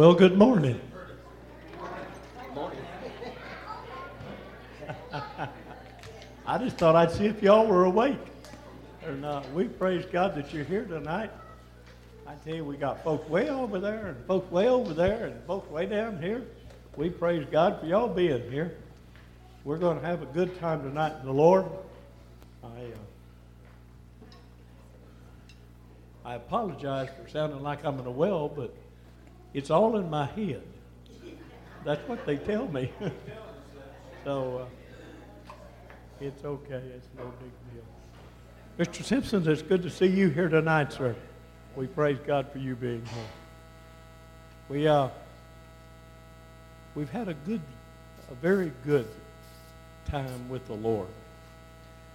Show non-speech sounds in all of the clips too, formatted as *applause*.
Well, good morning. I just thought I'd see if y'all were awake or not. We praise God that you're here tonight. I tell you, we got folks way over there and folks way over there and folks way down here. We praise God for y'all being here. We're going to have a good time tonight in the Lord. I, uh, I apologize for sounding like I'm in a well, but it's all in my head. That's what they tell me. *laughs* so uh, it's okay. It's no big deal. Mr. Simpson, it's good to see you here tonight, sir. We praise God for you being here. We uh, we've had a good, a very good time with the Lord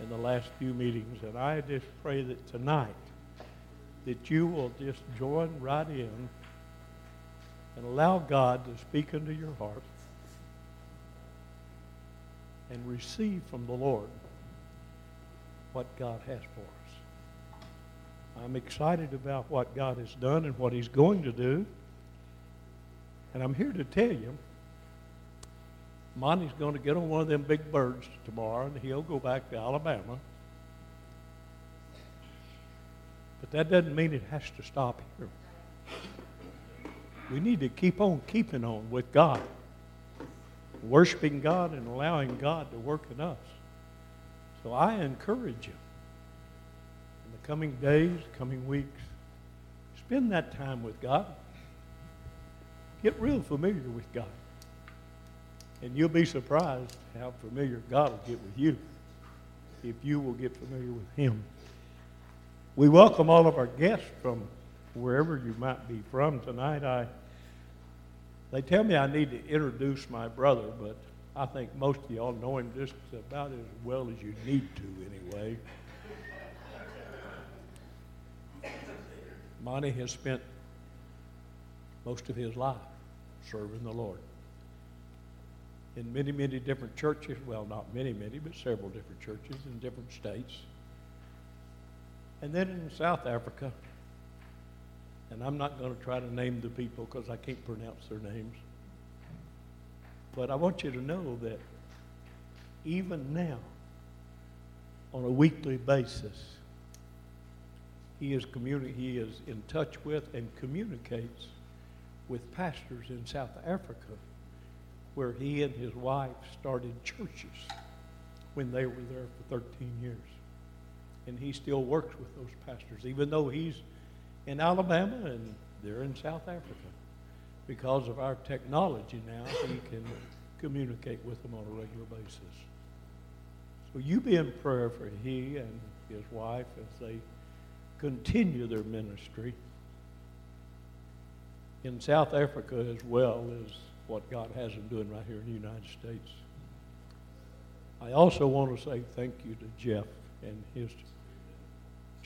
in the last few meetings, and I just pray that tonight that you will just join right in and allow God to speak into your heart and receive from the Lord what God has for us. I'm excited about what God has done and what He's going to do. And I'm here to tell you, Monty's going to get on one of them big birds tomorrow and he'll go back to Alabama. But that doesn't mean it has to stop here. We need to keep on keeping on with God, worshiping God and allowing God to work in us. So I encourage you in the coming days, coming weeks, spend that time with God. Get real familiar with God. And you'll be surprised how familiar God will get with you if you will get familiar with Him. We welcome all of our guests from wherever you might be from tonight. I, they tell me I need to introduce my brother, but I think most of y'all know him just about as well as you need to, anyway. Monty has spent most of his life serving the Lord in many, many different churches. Well, not many, many, but several different churches in different states. And then in South Africa, and I'm not going to try to name the people because I can't pronounce their names. But I want you to know that even now, on a weekly basis, he is, communi- he is in touch with and communicates with pastors in South Africa where he and his wife started churches when they were there for 13 years. And he still works with those pastors, even though he's in Alabama and they're in South Africa. Because of our technology now, he can communicate with them on a regular basis. So you be in prayer for he and his wife as they continue their ministry in South Africa as well as what God has them doing right here in the United States. I also want to say thank you to Jeff and his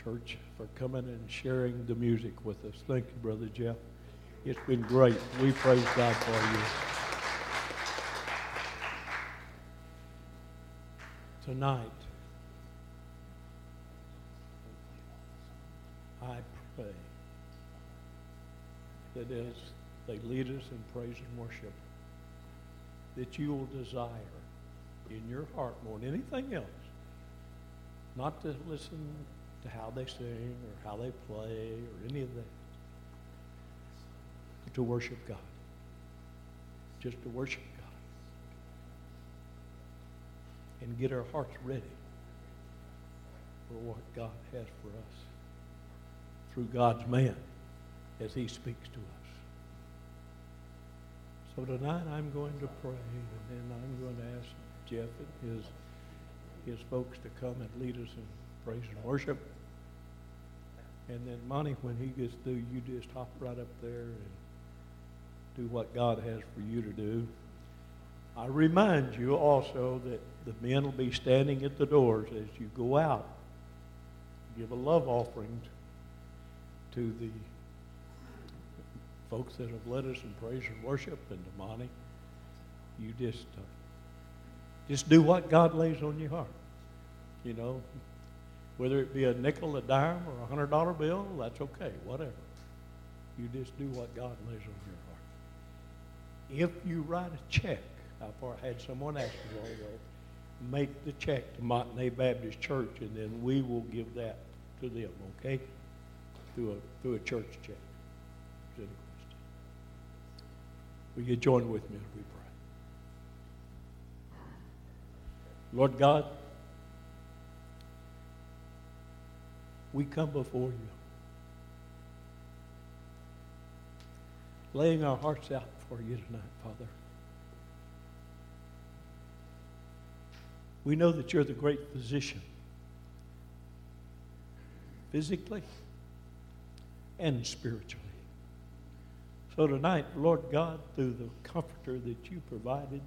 church for coming and sharing the music with us. Thank you, Brother Jeff. It's been great. We praise God for you. Tonight, I pray that as they lead us in praise and worship, that you will desire in your heart more than anything else not to listen to how they sing or how they play or any of that. But to worship God. Just to worship God. And get our hearts ready for what God has for us through God's man as he speaks to us. So tonight I'm going to pray and then I'm going to ask Jeff and his his folks to come and lead us in praise and worship. And then Monty, when he gets through, you just hop right up there and do what God has for you to do. I remind you also that the men will be standing at the doors as you go out. Give a love offering to the folks that have led us in praise and worship and to Monty. You just uh, just do what God lays on your heart. You know, whether it be a nickel, a dime, or a hundred dollar bill, that's okay, whatever. You just do what God lays on your heart. if you write a check, I've had someone ask me while ago, make the check to Montanay Baptist Church, and then we will give that to them, okay? Through a, through a church check. Question? Will you join with me as we pray? Lord God, we come before you, laying our hearts out for you tonight, Father. We know that you're the great physician, physically and spiritually. So tonight, Lord God, through the comforter that you provided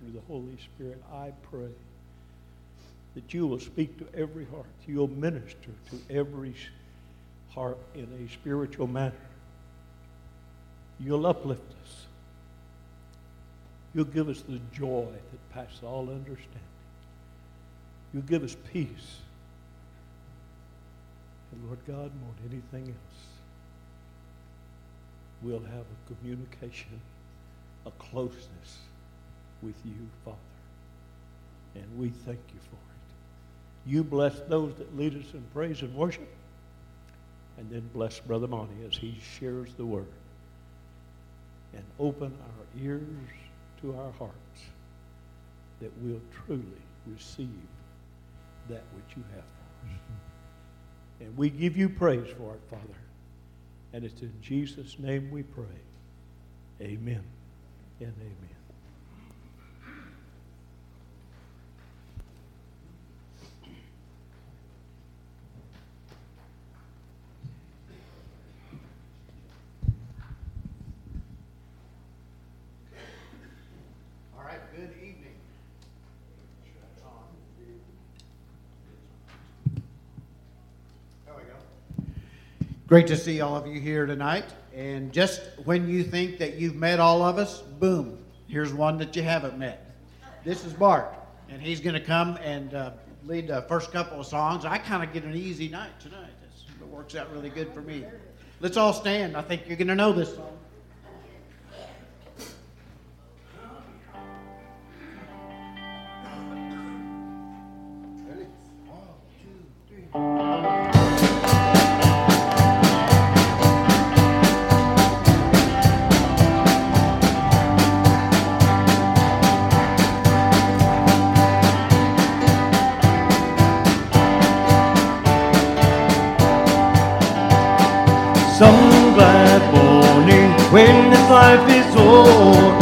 through the Holy Spirit, I pray that you will speak to every heart. You'll minister to every heart in a spiritual manner. You'll uplift us. You'll give us the joy that passes all understanding. You'll give us peace. And Lord God, more than anything else, we'll have a communication, a closeness with you, Father. And we thank you for it. You bless those that lead us in praise and worship. And then bless Brother Monty as he shares the word. And open our ears to our hearts that we'll truly receive that which you have for us. Mm-hmm. And we give you praise for it, Father. And it's in Jesus' name we pray. Amen and amen. Great to see all of you here tonight. And just when you think that you've met all of us, boom, here's one that you haven't met. This is Bart, and he's going to come and uh, lead the first couple of songs. I kind of get an easy night tonight. it works out really good for me. Let's all stand. I think you're going to know this song. Life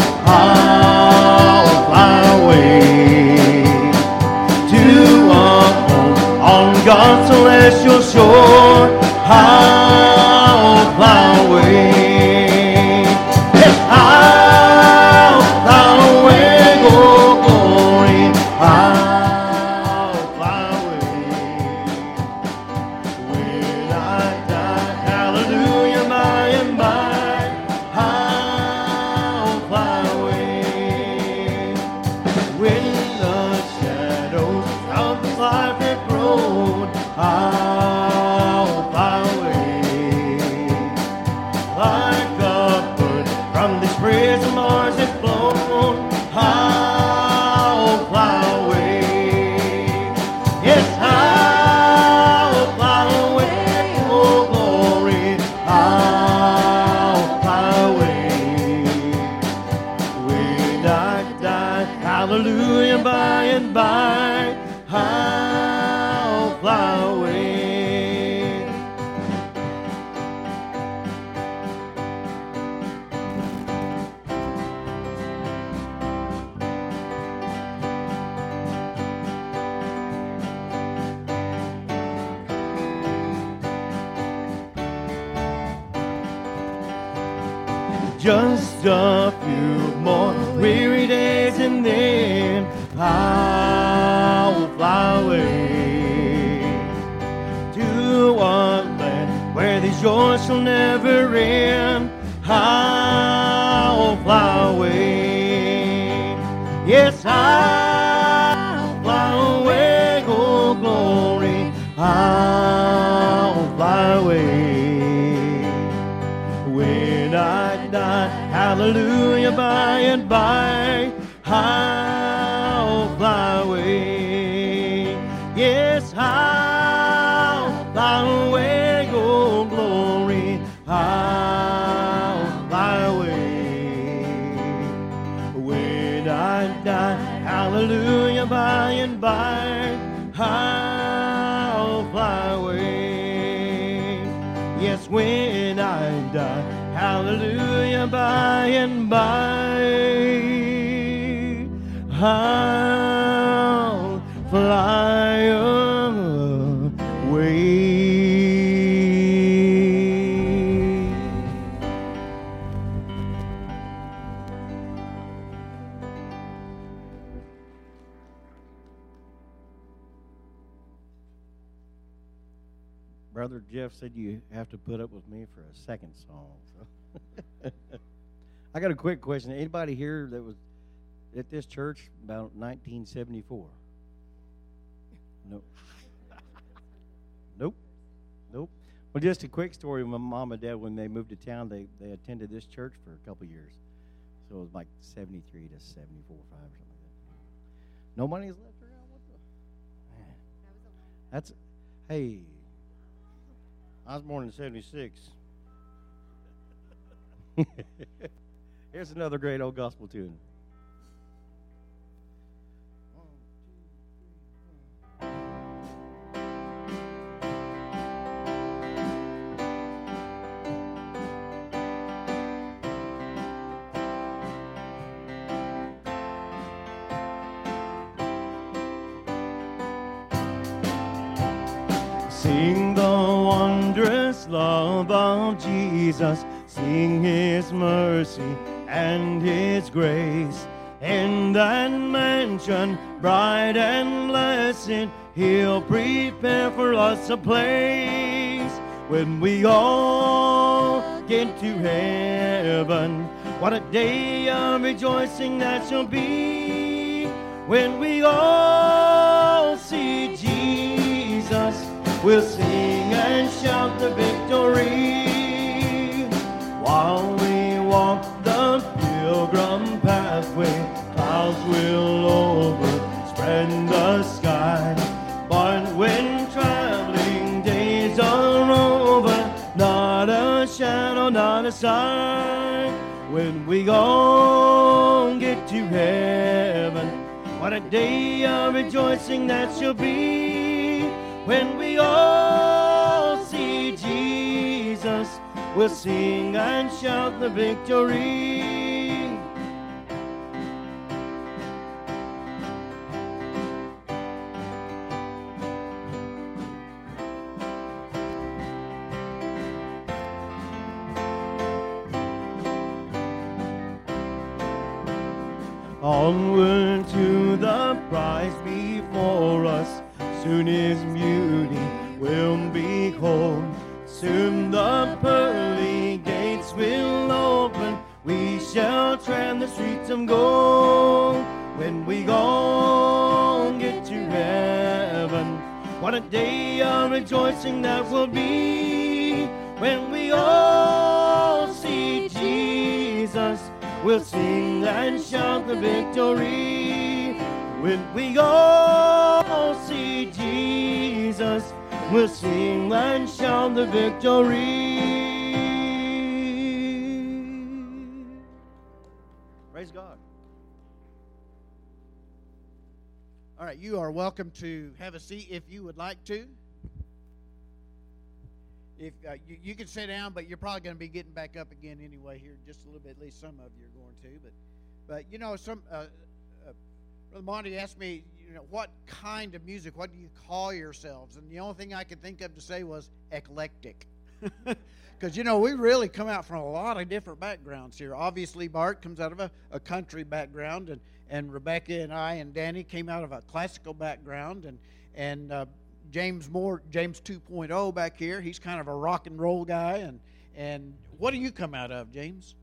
quick question. Anybody here that was at this church about 1974? Nope. nope. Nope. Well, just a quick story. My mom and dad, when they moved to town, they, they attended this church for a couple years. So it was like 73 to 74, 5 or something like that. No money's left around? What the? Man. That's, hey, I was born in 76. *laughs* Here's another great old gospel tune. Bright and blessed, he'll prepare for us a place. When we all get to heaven, what a day of rejoicing that shall be. When we all see Jesus, we'll sing and shout the victory. While we walk the pilgrim pathway, clouds will overspread sky. But when traveling days are over, not a shadow, not a sign. When we all get to heaven, what a day of rejoicing that shall be. When we all see Jesus, we'll sing and shout the victory. Onward to the prize before us. Soon his beauty will behold. Soon the pearly gates will open. We shall tread the streets of gold. When we all get to heaven, what a day of rejoicing that will be. When we all we'll sing and shout the victory. When we all see Jesus, we'll sing and shout the victory. Praise God. All right, you are welcome to have a seat if you would like to. If uh, you, you can sit down, but you're probably going to be getting back up again anyway here just a little bit. At least some of you are going to. But, but you know, some uh, uh, Brother Monty asked me, you know, what kind of music? What do you call yourselves? And the only thing I could think of to say was eclectic. *laughs* Because, you know, we really come out from a lot of different backgrounds here. Obviously, Bart comes out of a, a country background, and, and Rebecca and I and Danny came out of a classical background, and, and uh, James Moore, James 2.0 back here, he's kind of a rock and roll guy. And, and what do you come out of, James?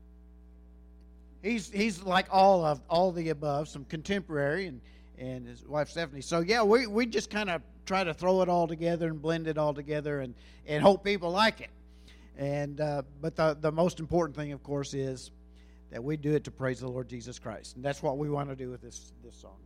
He's, he's like all of all the above, some contemporary, and, and his wife Stephanie. So yeah, we, we just kind of try to throw it all together and blend it all together and, and hope people like it. And uh, but the the most important thing, of course, is that we do it to praise the Lord Jesus Christ. And that's what we want to do with this, this song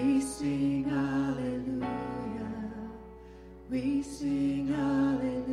We sing hallelujah. We sing hallelujah.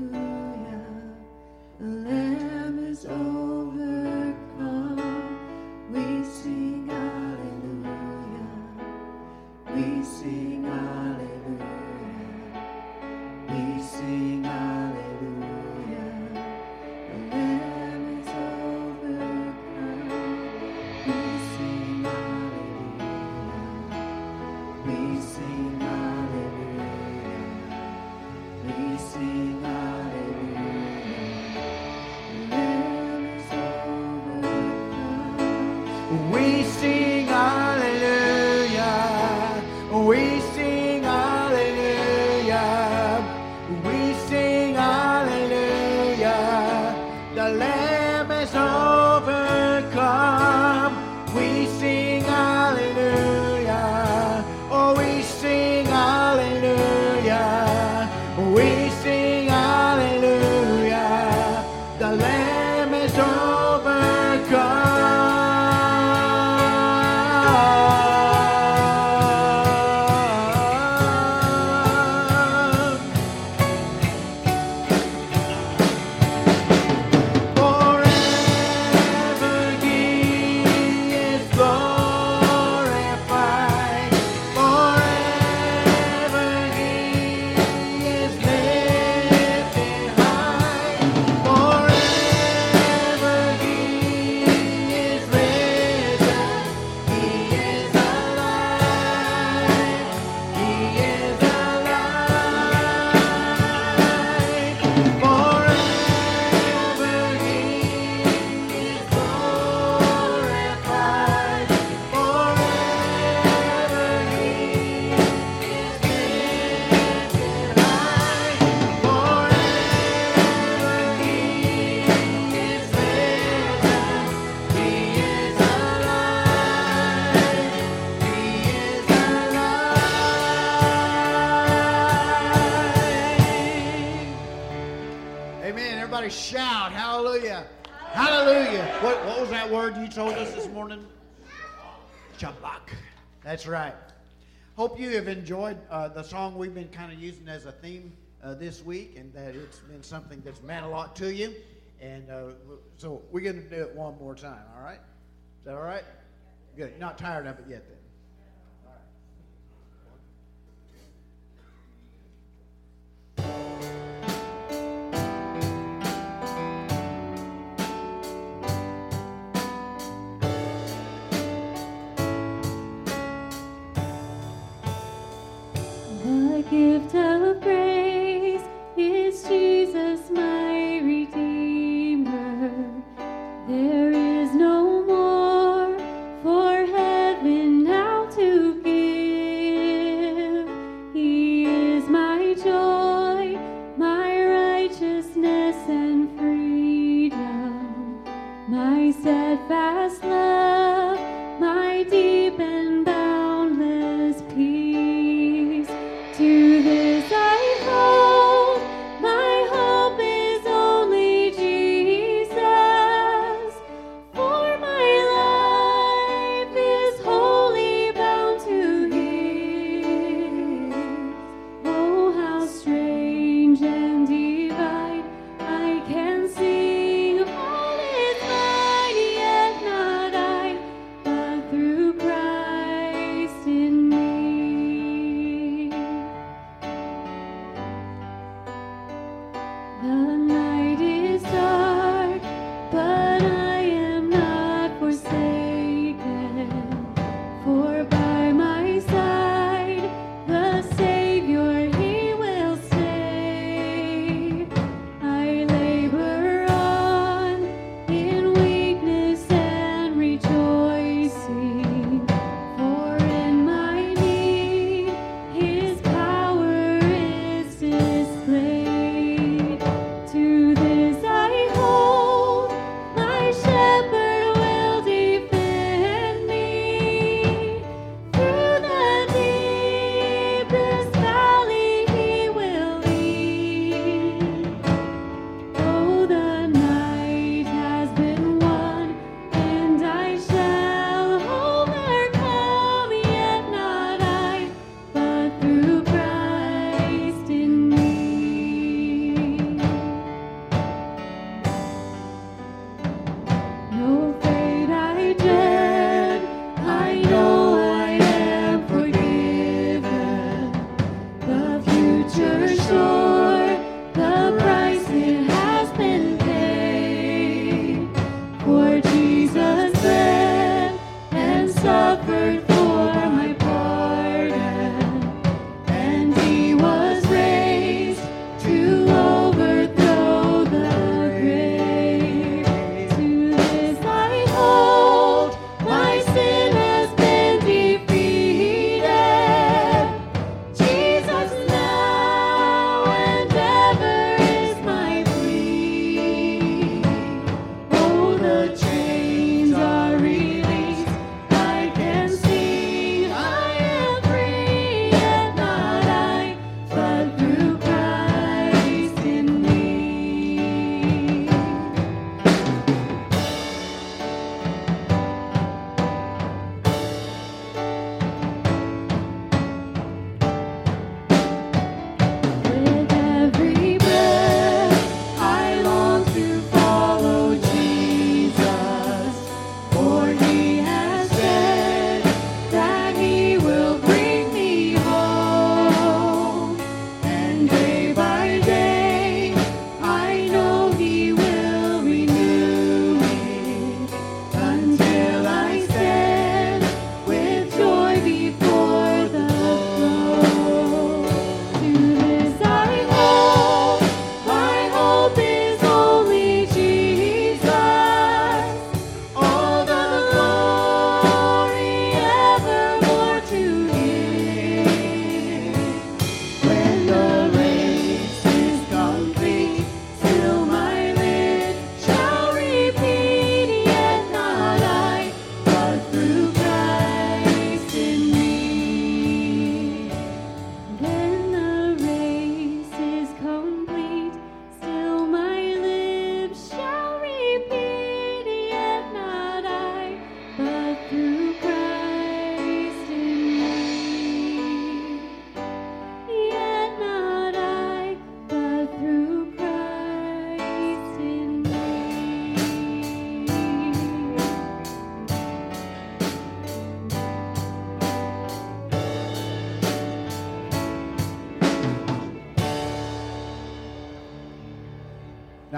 that word you told us this morning? Shabach. That's right. Hope you have enjoyed uh, the song we've been kind of using as a theme uh, this week and that it's been something that's meant a lot to you. And uh, so we're going to do it one more time, all right? Is that all right? Good. You're not tired of it yet then. All right. gift of grace.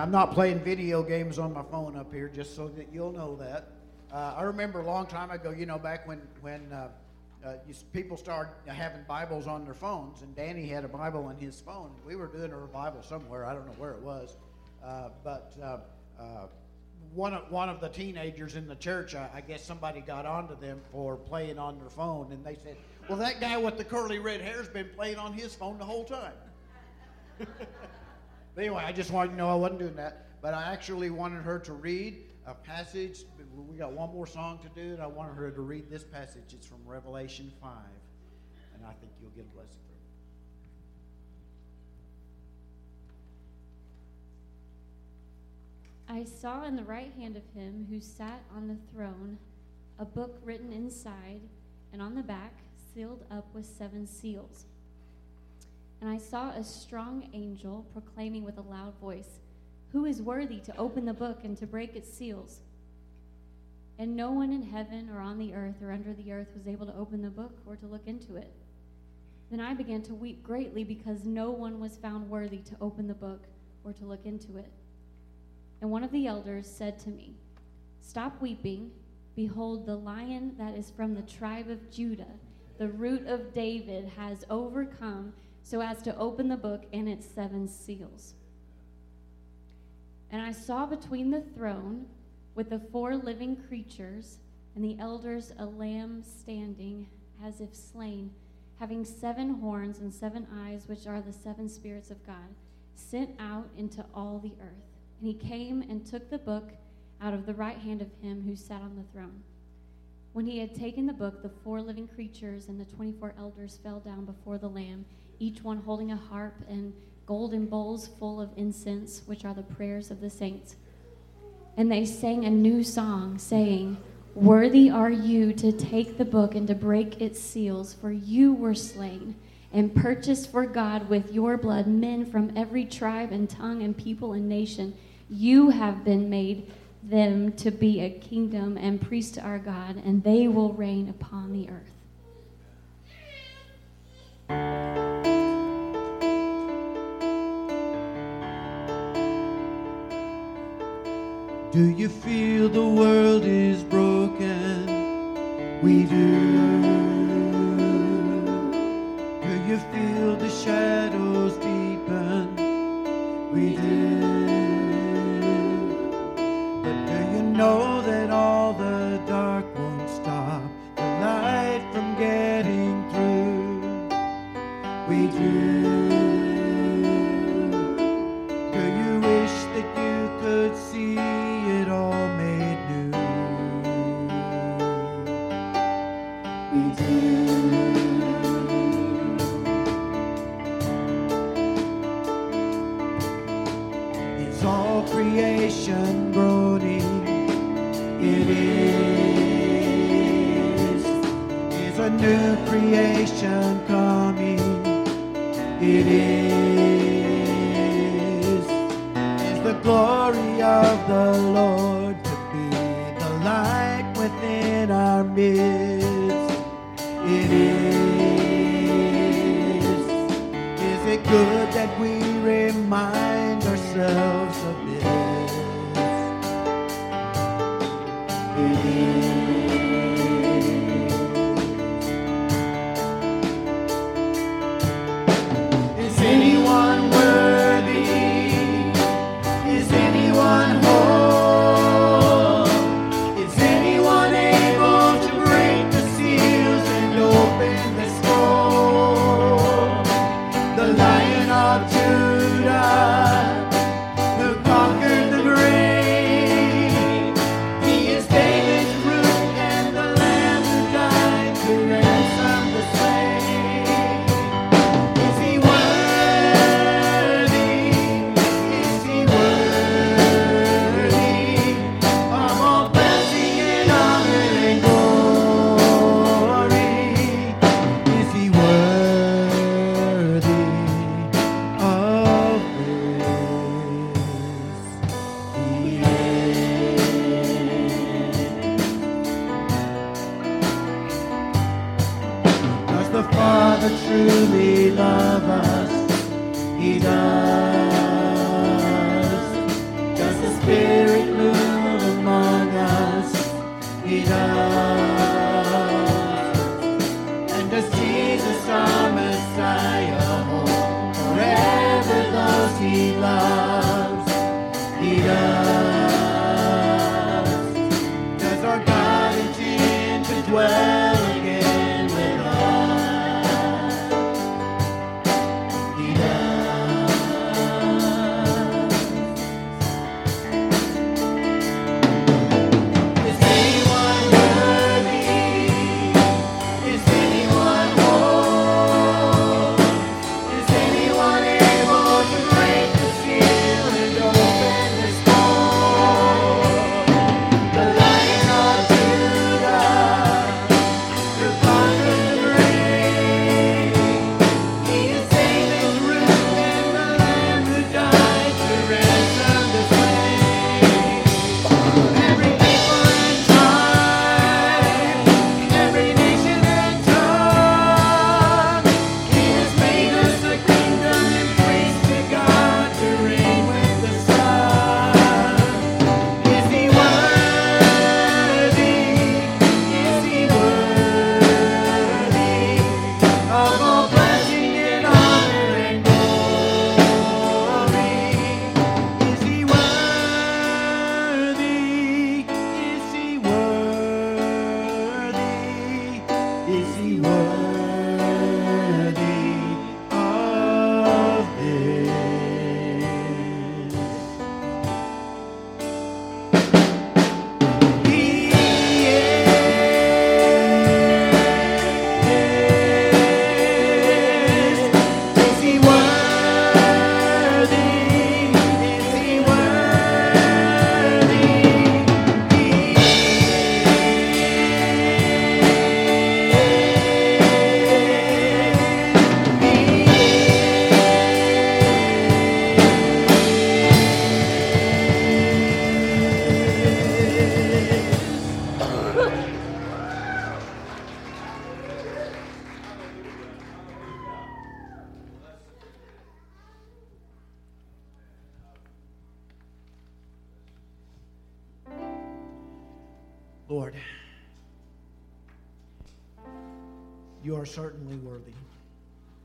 I'm not playing video games on my phone up here, just so that you'll know that. Uh, I remember a long time ago, you know, back when when uh, uh, people started having Bibles on their phones, and Danny had a Bible on his phone. We were doing a revival somewhere. I don't know where it was, uh, but uh, uh, one of one of the teenagers in the church, I, I guess somebody got onto them for playing on their phone, and they said, "Well, that guy with the curly red hair's been playing on his phone the whole time." *laughs* But anyway, I just wanted to know I wasn't doing that, but I actually wanted her to read a passage. We got one more song to do, and I wanted her to read this passage. It's from Revelation 5, and I think you'll get a blessing from it. I saw in the right hand of him who sat on the throne a book written inside and on the back, sealed up with seven seals. And I saw a strong angel proclaiming with a loud voice, Who is worthy to open the book and to break its seals? And no one in heaven or on the earth or under the earth was able to open the book or to look into it. Then I began to weep greatly because no one was found worthy to open the book or to look into it. And one of the elders said to me, Stop weeping. Behold, the lion that is from the tribe of Judah, the root of David, has overcome so as to open the book and its seven seals. And I saw between the throne with the four living creatures and the elders a lamb standing as if slain, having seven horns and seven eyes, which are the seven spirits of God, sent out into all the earth. And he came and took the book out of the right hand of him who sat on the throne. When he had taken the book, the four living creatures and the 24 elders fell down before the Lamb, each one holding a harp and golden bowls full of incense, which are the prayers of the saints. And they sang a new song, saying, Worthy are you to take the book and to break its seals, for you were slain and purchased for God with your blood men from every tribe and tongue and people and nation. You have been made them to be a kingdom and priests to our God, and they will reign upon the earth. Do you feel the world is broken? We do. Do you feel the shadows deepen? We do. The Lord to be the light within our midst. It is. Is it good that we remind ourselves of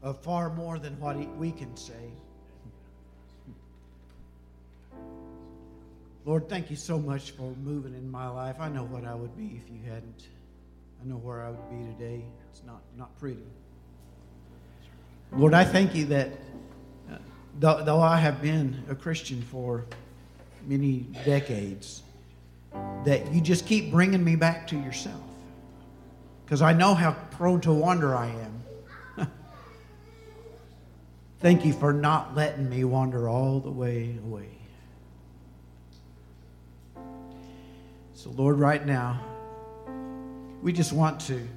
of far more than what we can say. Lord, thank you so much for moving in my life. I know what I would be if you hadn't. I know where I would be today. It's not, not pretty. Lord, I thank you that uh, though, though I have been a Christian for many decades, that you just keep bringing me back to yourself. Because I know how prone to wander I am. Thank you for not letting me wander all the way away. So, Lord, right now, we just want to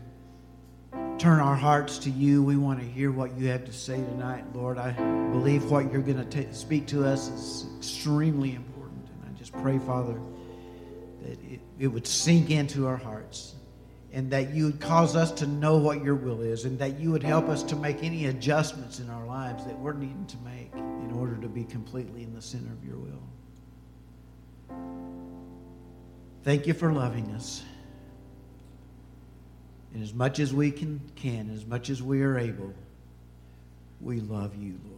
turn our hearts to you. We want to hear what you have to say tonight, Lord. I believe what you're going to speak to us is extremely important. And I just pray, Father, that it, it would sink into our hearts and that you would cause us to know what your will is and that you would help us to make any adjustments in our lives that we're needing to make in order to be completely in the center of your will. Thank you for loving us. And as much as we can, can, as much as we are able, we love you, Lord.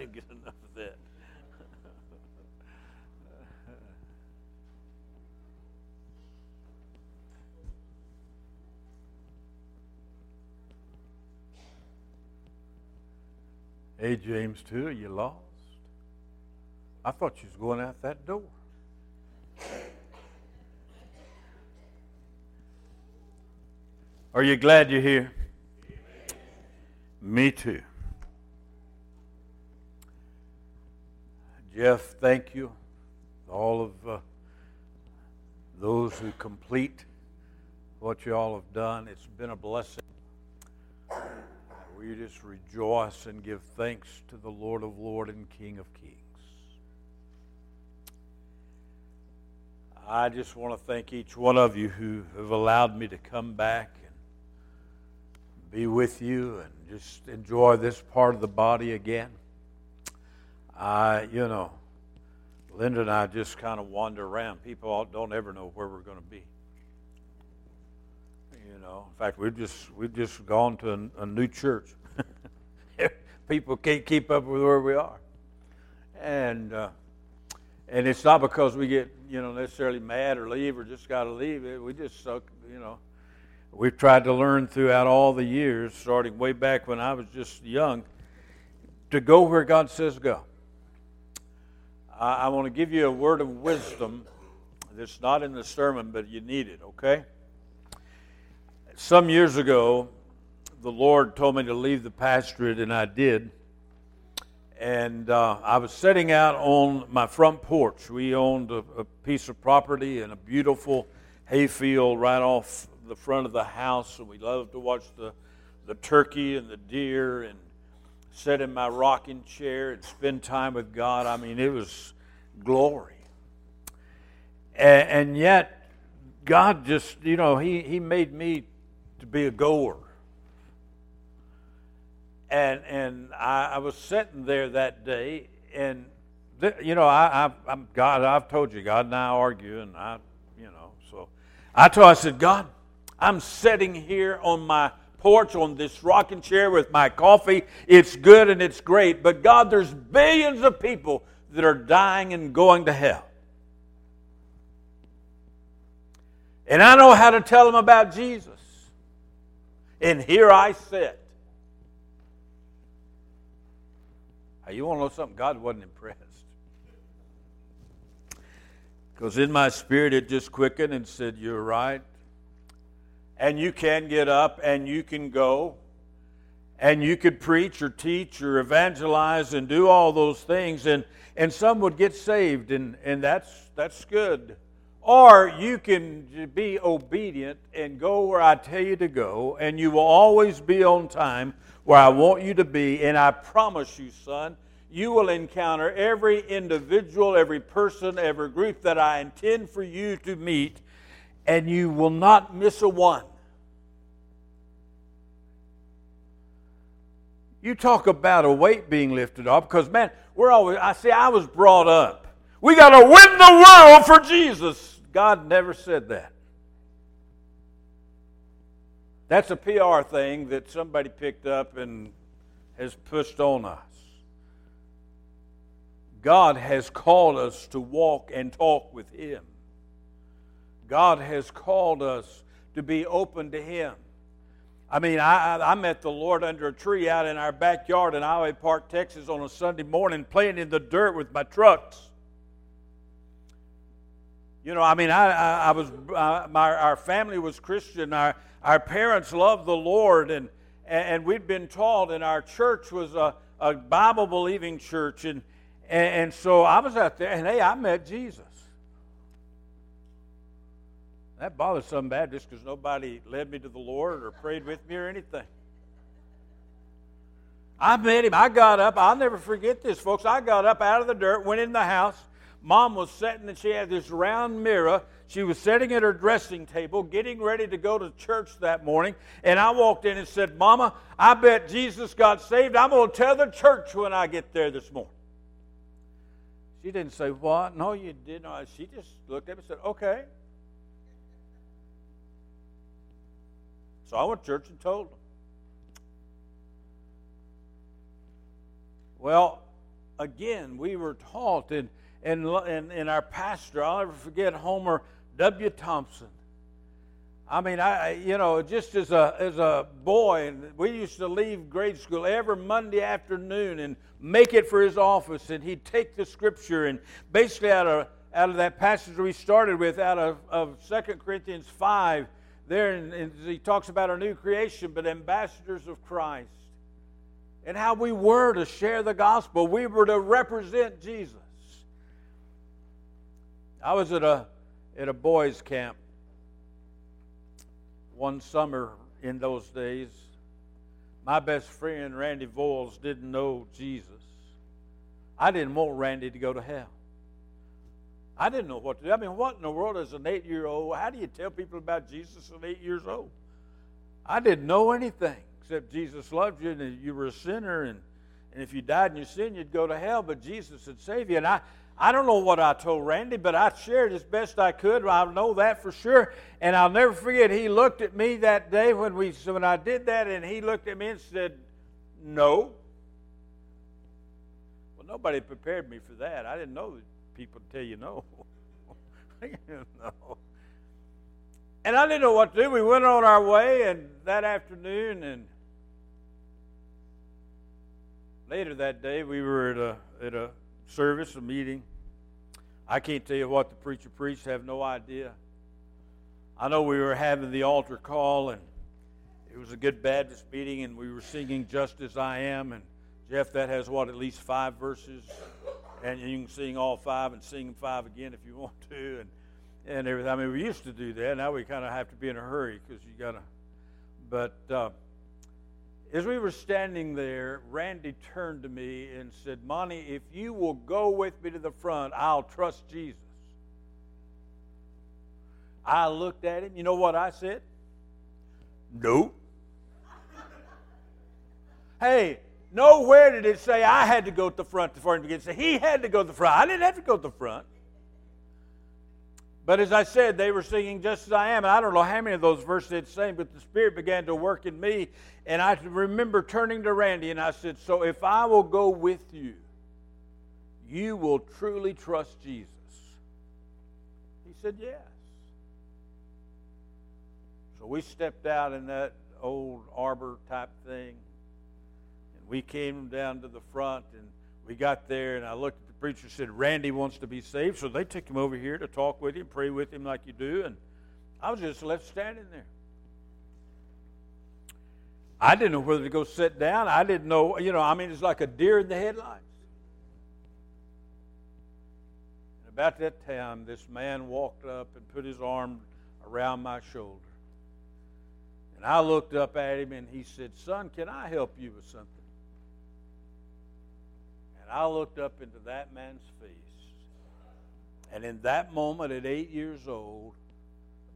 Didn't get enough of that. *laughs* Hey, James, too, are you lost? I thought you was going out that door. Are you glad you're here? Me too. Jeff, thank you. All of uh, those who complete what you all have done, it's been a blessing. We just rejoice and give thanks to the Lord of Lords and King of Kings. I just want to thank each one of you who have allowed me to come back and be with you and just enjoy this part of the body again. I, you know, Linda and I just kind of wander around. People don't ever know where we're going to be. You know, in fact, we've just we've just gone to a, a new church. *laughs* People can't keep up with where we are, and uh, and it's not because we get you know necessarily mad or leave or just got to leave. We just suck, you know. We've tried to learn throughout all the years, starting way back when I was just young, to go where God says go. I, I want to give you a word of wisdom that's not in the sermon, but you need it, okay? Some years ago, the Lord told me to leave the pastorate, and I did. And uh, I was sitting out on my front porch. We owned a, a piece of property and a beautiful hayfield right off the front of the house, and we loved to watch the, the turkey and the deer and sit in my rocking chair and spend time with God. I mean, it was glory. And, and yet, God just, you know, he, he made me to be a goer. And, and I, I was sitting there that day, and, th- you know, I, I, I'm God, I've told you, God and I argue, and I, you know, so I told, I said, God, I'm sitting here on my porch on this rocking chair with my coffee. It's good and it's great, but God, there's billions of people that are dying and going to hell. And I know how to tell them about Jesus. And here I sit. Now, you want to know something? God wasn't impressed. Because in my spirit, it just quickened and said, You're right. And you can get up and you can go. And you could preach or teach or evangelize and do all those things. And, and some would get saved, and, and that's, that's good. Or you can be obedient and go where I tell you to go, and you will always be on time where I want you to be. And I promise you, son, you will encounter every individual, every person, every group that I intend for you to meet, and you will not miss a one. You talk about a weight being lifted off because, man, we're always, I see, I was brought up. We got to win the world for Jesus. God never said that. That's a PR thing that somebody picked up and has pushed on us. God has called us to walk and talk with Him. God has called us to be open to Him. I mean, I, I met the Lord under a tree out in our backyard in Highland Park, Texas on a Sunday morning, playing in the dirt with my trucks. You know, I mean, I, I, I was, uh, my, our family was Christian. Our, our parents loved the Lord, and, and we'd been taught, and our church was a, a Bible believing church. And, and, and so I was out there, and hey, I met Jesus. That bothered some Baptists because nobody led me to the Lord or prayed with me or anything. I met him. I got up. I'll never forget this, folks. I got up out of the dirt, went in the house. Mom was sitting and she had this round mirror. She was sitting at her dressing table, getting ready to go to church that morning. And I walked in and said, Mama, I bet Jesus got saved. I'm going to tell the church when I get there this morning. She didn't say, What? No, you didn't. She just looked at me and said, Okay. So I went to church and told them. Well, again, we were taught, and, and, and our pastor, I'll never forget Homer W. Thompson. I mean, I you know, just as a as a boy, and we used to leave grade school every Monday afternoon and make it for his office, and he'd take the scripture and basically out of out of that passage we started with, out of of Second Corinthians five, there, and he talks about our new creation, but ambassadors of Christ. And how we were to share the gospel. We were to represent Jesus. I was at a, at a boys' camp one summer in those days. My best friend, Randy Voyles, didn't know Jesus. I didn't want Randy to go to hell. I didn't know what to do. I mean, what in the world is an eight year old? How do you tell people about Jesus at eight years old? I didn't know anything except Jesus loved you and you were a sinner and, and if you died in your sin, you'd go to hell, but Jesus would save you. And I, I don't know what I told Randy, but I shared as best I could. I know that for sure. And I'll never forget, he looked at me that day when, we, when I did that, and he looked at me and said, No. Well, nobody prepared me for that. I didn't know that people tell you no. *laughs* no. And I didn't know what to do. We went on our way, and that afternoon, and later that day, we were at a at a service, a meeting. I can't tell you what the preacher preached. I have no idea. I know we were having the altar call, and it was a good Baptist meeting, and we were singing "Just as I Am." And Jeff, that has what at least five verses and you can sing all five and sing five again if you want to, and and everything. I mean, we used to do that. Now we kind of have to be in a hurry because you got to. But uh, as we were standing there, Randy turned to me and said, "Monty, if you will go with me to the front, I'll trust Jesus." I looked at him. You know what I said? Nope. *laughs* hey, Nowhere did it say I had to go to the front before him to get saved. He had to go to the front. I didn't have to go to the front. But as I said, they were singing just as I am. And I don't know how many of those verses they'd sing, but the Spirit began to work in me. And I remember turning to Randy and I said, So if I will go with you, you will truly trust Jesus. He said, Yes. So we stepped out in that old arbor type thing we came down to the front and we got there and I looked at the preacher and said, Randy wants to be saved. So they took him over here to talk with him, pray with him like you do. And I was just left standing there. I didn't know whether to go sit down. I didn't know, you know, I mean, it's like a deer in the headlights. And about that time, this man walked up and put his arm around my shoulder. And I looked up at him and he said, Son, can I help you with something? I looked up into that man's face. And in that moment, at eight years old,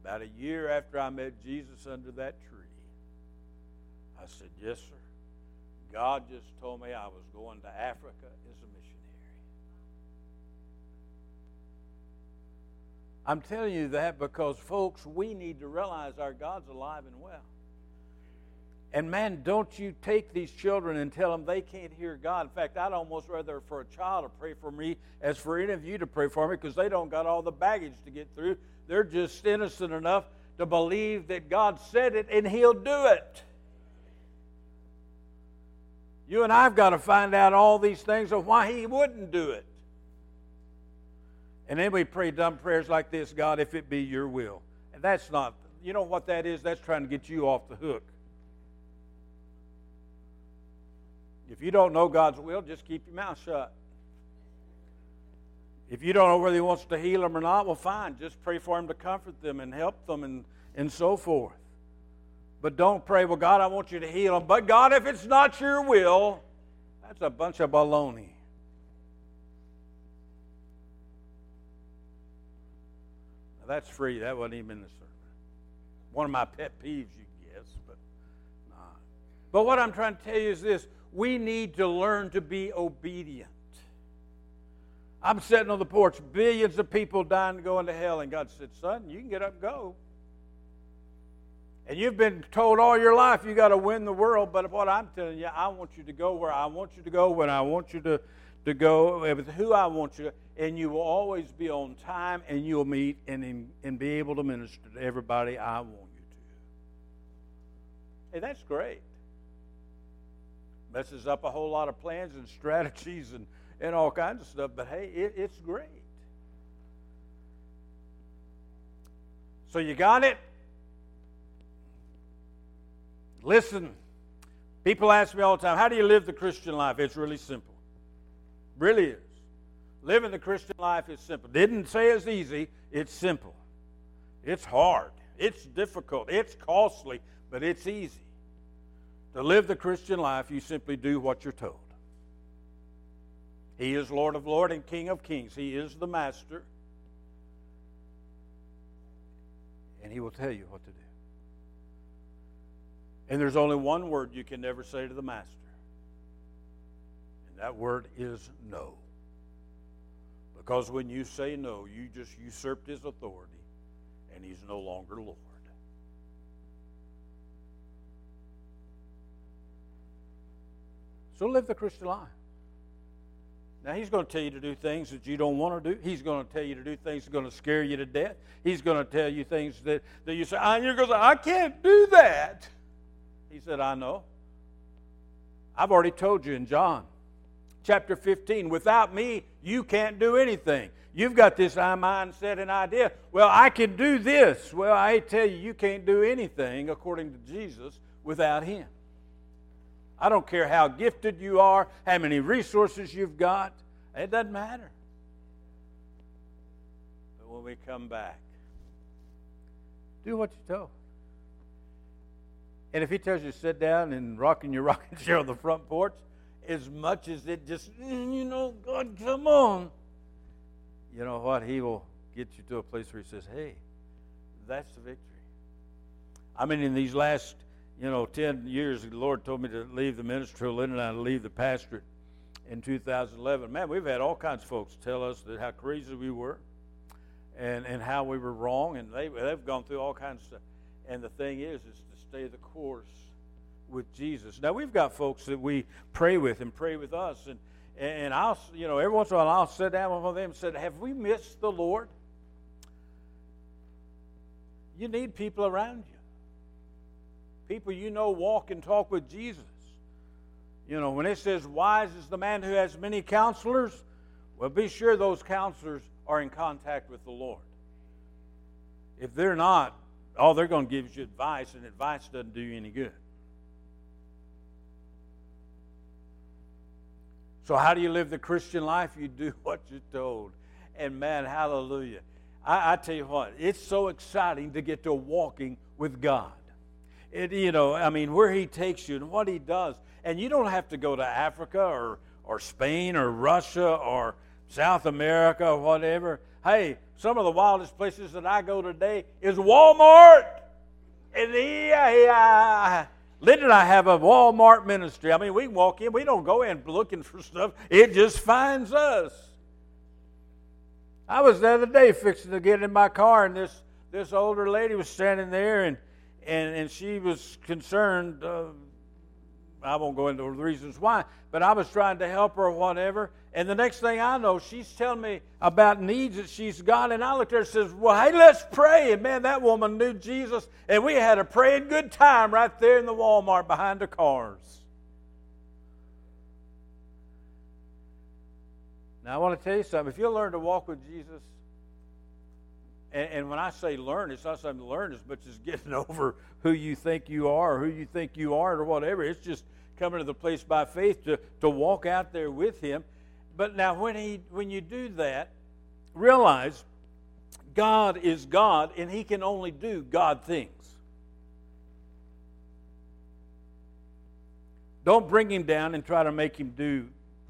about a year after I met Jesus under that tree, I said, Yes, sir. God just told me I was going to Africa as a missionary. I'm telling you that because, folks, we need to realize our God's alive and well. And man, don't you take these children and tell them they can't hear God. In fact, I'd almost rather for a child to pray for me as for any of you to pray for me because they don't got all the baggage to get through. They're just innocent enough to believe that God said it and He'll do it. You and I've got to find out all these things of why He wouldn't do it. And then we pray dumb prayers like this God, if it be your will. And that's not, you know what that is? That's trying to get you off the hook. If you don't know God's will, just keep your mouth shut. If you don't know whether He wants to heal them or not, well, fine. Just pray for Him to comfort them and help them and, and so forth. But don't pray, well, God, I want you to heal them. But God, if it's not your will, that's a bunch of baloney. Now, that's free. That wasn't even the sermon. One of my pet peeves, you guess, but not. But what I'm trying to tell you is this we need to learn to be obedient. I'm sitting on the porch, billions of people dying to go into hell, and God said, Son, you can get up and go. And you've been told all your life you got to win the world, but what I'm telling you, I want you to go where I want you to go, when I want you to, to go, with who I want you to, and you will always be on time, and you'll meet and, and be able to minister to everybody I want you to. Hey, that's great. Messes up a whole lot of plans and *laughs* strategies and, and all kinds of stuff, but hey, it, it's great. So you got it? Listen, people ask me all the time, how do you live the Christian life? It's really simple. Really is. Living the Christian life is simple. Didn't say it's easy, it's simple. It's hard, it's difficult, it's costly, but it's easy. To live the Christian life, you simply do what you're told. He is Lord of Lords and King of Kings. He is the Master. And He will tell you what to do. And there's only one word you can never say to the master. And that word is no. Because when you say no, you just usurped his authority and he's no longer Lord. So live the Christian life. Now, he's going to tell you to do things that you don't want to do. He's going to tell you to do things that are going to scare you to death. He's going to tell you things that, that you say, ah, you're going to say, I can't do that. He said, I know. I've already told you in John chapter 15, without me, you can't do anything. You've got this mindset and idea. Well, I can do this. Well, I tell you, you can't do anything according to Jesus without Him. I don't care how gifted you are, how many resources you've got, it doesn't matter. But when we come back, do what you're told. And if he tells you to sit down and rock in your *laughs* rocking chair on the front porch, as much as it just, mm, you know, God, come on, you know what? He will get you to a place where he says, hey, that's the victory. I mean, in these last, you know, 10 years, the Lord told me to leave the ministry, Lynn and I leave the pastorate in 2011. Man, we've had all kinds of folks tell us that how crazy we were and, and how we were wrong, and they, they've gone through all kinds of stuff. And the thing is, is to stay the course with Jesus. Now we've got folks that we pray with and pray with us, and and I'll you know every once in a while I'll sit down with of them and say, "Have we missed the Lord?" You need people around you, people you know walk and talk with Jesus. You know when it says, "Wise is the man who has many counselors," well, be sure those counselors are in contact with the Lord. If they're not, all they're going to give is you advice, and advice doesn't do you any good. So, how do you live the Christian life? You do *laughs* what you're told. And man, hallelujah. I, I tell you what, it's so exciting to get to walking with God. It, you know, I mean, where He takes you and what He does. And you don't have to go to Africa or, or Spain or Russia or South America or whatever. Hey, some of the wildest places that I go today is Walmart. And yeah, yeah. Linda and I have a Walmart ministry. I mean, we walk in, we don't go in looking for stuff, it just finds us. I was the other day fixing to get in my car, and this, this older lady was standing there, and, and, and she was concerned. Uh, I won't go into the reasons why, but I was trying to help her or whatever. And the next thing I know, she's telling me about needs that she's got. And I looked at her and says, Well, hey, let's pray. And man, that woman knew Jesus. And we had a praying good time right there in the Walmart behind the cars. Now, I want to tell you something. If you learn to walk with Jesus, and, and, when I say learn, it's not something to learn as much as getting *laughs* over who you think you are, or who you think you aren't, or whatever. It's just coming to the place by faith to, to walk out there with Him but now, when, he, when you do that, realize God is God and He can only do God things. Don't bring Him down and try to make Him do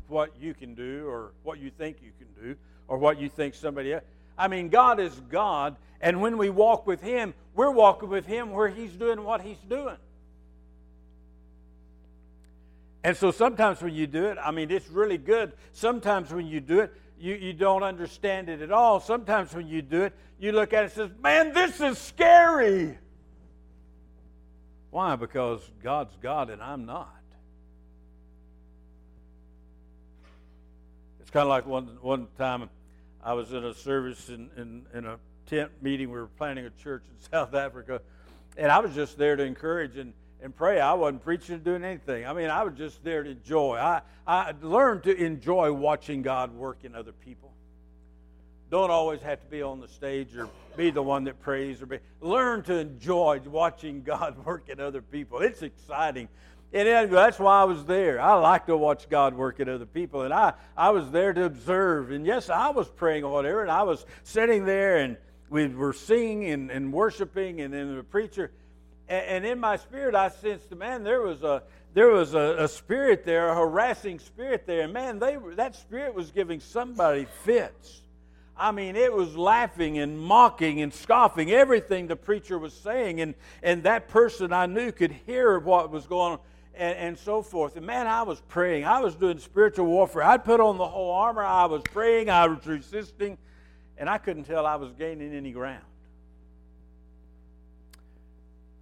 what you can do or what you think you can do or what you think somebody else. I mean, God is God, and when we walk with Him, we're walking with Him where He's doing what He's doing. And so sometimes when you do it, I mean, it's really good. Sometimes when you do it, you, you don't understand it at all. Sometimes when you do it, you look at it and says, man, this is scary. Why? Because God's God and I'm not. It's kind of like one, one time I was in a service in, in, in a tent meeting. We were planning a church in *laughs* South Africa. And I was just there to encourage and and pray. I wasn't preaching or doing anything. I mean, I was just there to enjoy. I, I learned to enjoy watching God work in other people. Don't always have to be on the stage or be the one that prays or be. Learn to enjoy watching *laughs* God work in other people. It's exciting. And that's why I was there. I like to watch God work in other people. And I, I was there to observe. And yes, I was praying or whatever. And I was sitting there and we were singing and, and worshiping. And then the preacher, and, and in my spirit, I sensed, man, there was a there was a, a spirit there, a harassing spirit there. And man, they were, that spirit was giving somebody fits. I mean, it was laughing and mocking and scoffing everything the preacher was saying. And, and that person I knew could hear what was going on and, and so forth. And man, I was praying. I was doing spiritual warfare. I'd put on the whole armor. I was praying. I was resisting. And I couldn't tell I was gaining any ground.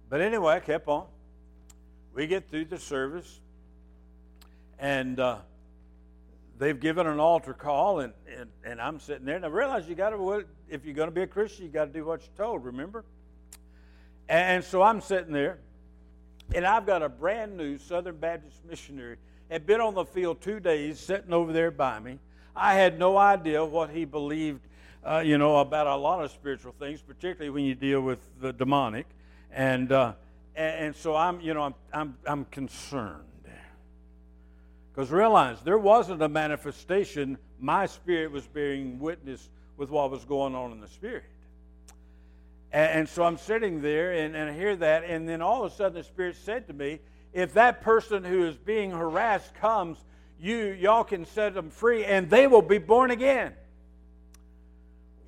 But anyway, I kept on. We get through the service, and uh, they've given an altar call, and, and, and I'm sitting there, and I realize you got to, if you're going to be a Christian, you got to do what you're told, remember? And so I'm sitting there, and I've got a brand new Southern Baptist missionary, had been on the field two days, sitting over there by me. I had no idea what he believed, uh, you know, about a lot of spiritual things, particularly when you deal with the demonic. And, uh, and, so I'm, you know, I'm, I'm, I'm concerned. Because realize there wasn't a manifestation. My spirit was bearing witness with what was going on in the spirit. And, and so I'm sitting there and, and I hear that. And then all of a sudden the spirit said to me, if that person who is being harassed comes, you y'all can set them free and they will be born again.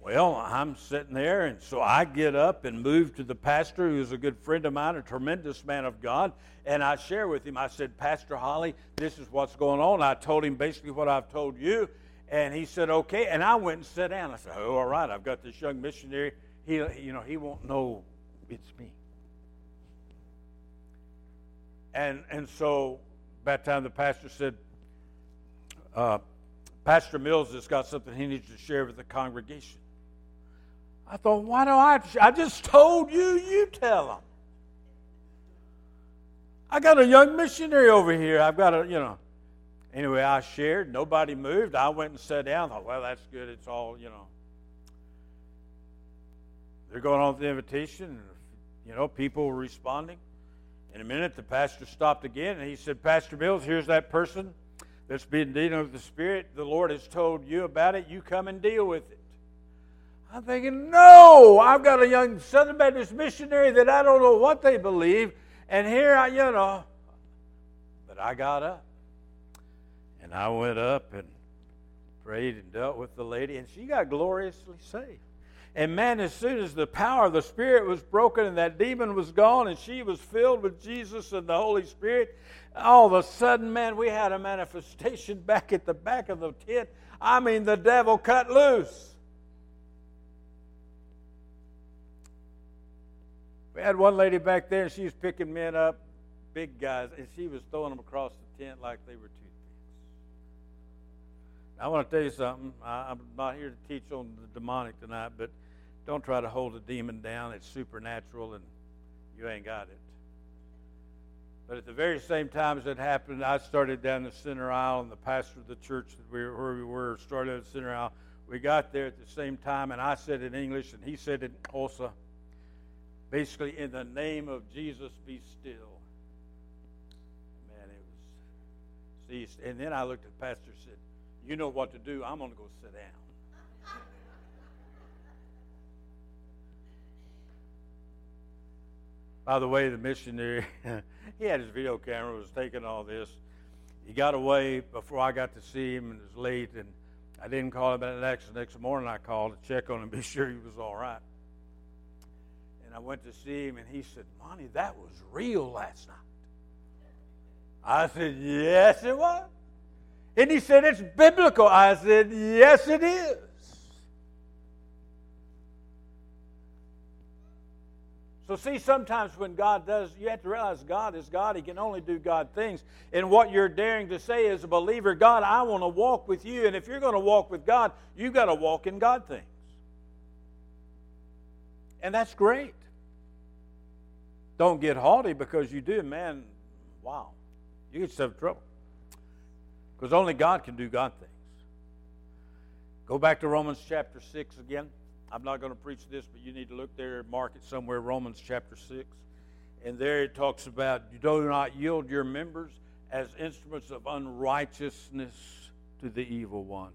Well, I'm sitting there, and so I get up and move to the pastor, who's a good friend of mine, a tremendous man of God, and I share with him. I said, Pastor Holly, this is what's going on. I told him basically what I've told you, and he said, okay. And I went and sat down. I said, oh, all right, I've got this young missionary. He, you know, he won't know it's me. And and so the time the pastor said, uh, Pastor Mills has got something he needs to share with the congregation. I thought, why do I? I just told you, you tell them. I got a young missionary over here. I've got a, you know. Anyway, I shared. Nobody moved. I went and sat down. I Thought, well, that's good. It's all, you know. They're going on with the invitation. and, You know, people were responding. In a minute, the pastor stopped again and he said, Pastor Mills, here's that person that's been dealing with the Spirit. The Lord has told you about it. You come and deal with it. I'm thinking, no, I've got a young Southern Baptist missionary that I don't know what they believe, and here I, you know. But I got up, and I went up and prayed and dealt with the lady, and she got gloriously saved. And man, as soon as the power of the Spirit was broken and that demon was gone and she was filled with Jesus and the Holy Spirit, all of a sudden, man, we had a manifestation *laughs* back at the back of the tent. I mean, the devil cut loose. We had one lady back there, and she was picking men up, big guys, and she was throwing them across the tent like they were toothpicks. I want to tell you something. I, I'm not here to teach on the demonic tonight, but don't try to hold a demon down. It's supernatural, and you ain't got it. But at the very same time as it happened, I started down the center aisle, and the pastor of the church that we, where we were started at the center aisle. We got there at the same time, and I said in English, and he said in Xhosa, basically, in the name of Jesus, be still. Man, it was ceased. And then I looked at the pastor and said, You know what to do. I'm going to go sit down. By the way, the missionary, *laughs* he had his video camera, was taking all this. He got away before I got to see him, and it was late, and I didn't call him back next next morning. I called to check on him, and *laughs* be sure he was all right. And I went to see him, and he said, "Monty, that was real last night." I said, "Yes, it was." And he said, "It's biblical." I said, "Yes, it is." So, see, sometimes when God does, you have to realize God is God. He can only do God things. And what you're daring to say as a believer, God, I want to walk with you. And if you're going to walk with God, you've got to walk in God things. And that's great. Don't get haughty because you do, man, wow. You get yourself in trouble. Because only God can do God things. Go back to Romans chapter 6 again. I'm not going to preach this, but you need to look there, mark it somewhere, Romans chapter 6. And there it talks about you do not yield your members as instruments of unrighteousness to the evil one,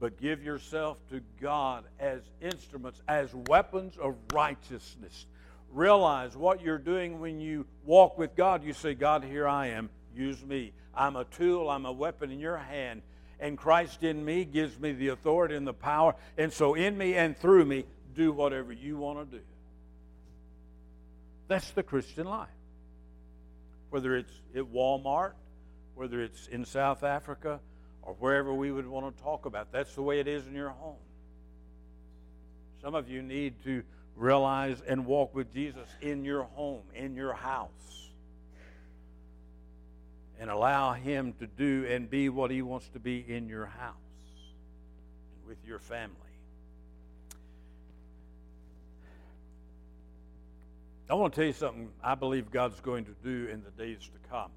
but give yourself to God as instruments, as weapons of righteousness. Realize what you're doing when you walk with God. You say, God, here I am. Use me. I'm a tool, I'm a weapon in your hand and Christ in me gives me the authority and the power. And so, in me and through me, do whatever you want to do. That's the Christian life. Whether it's at Walmart, whether it's in South Africa, or wherever we would want to talk about, that's the way it is in your home. Some of you need to realize and walk with Jesus in your home, in your house and allow Him to do and be what He wants to be in your house and with your family. I want to tell you something I believe God's going to do in the days to come.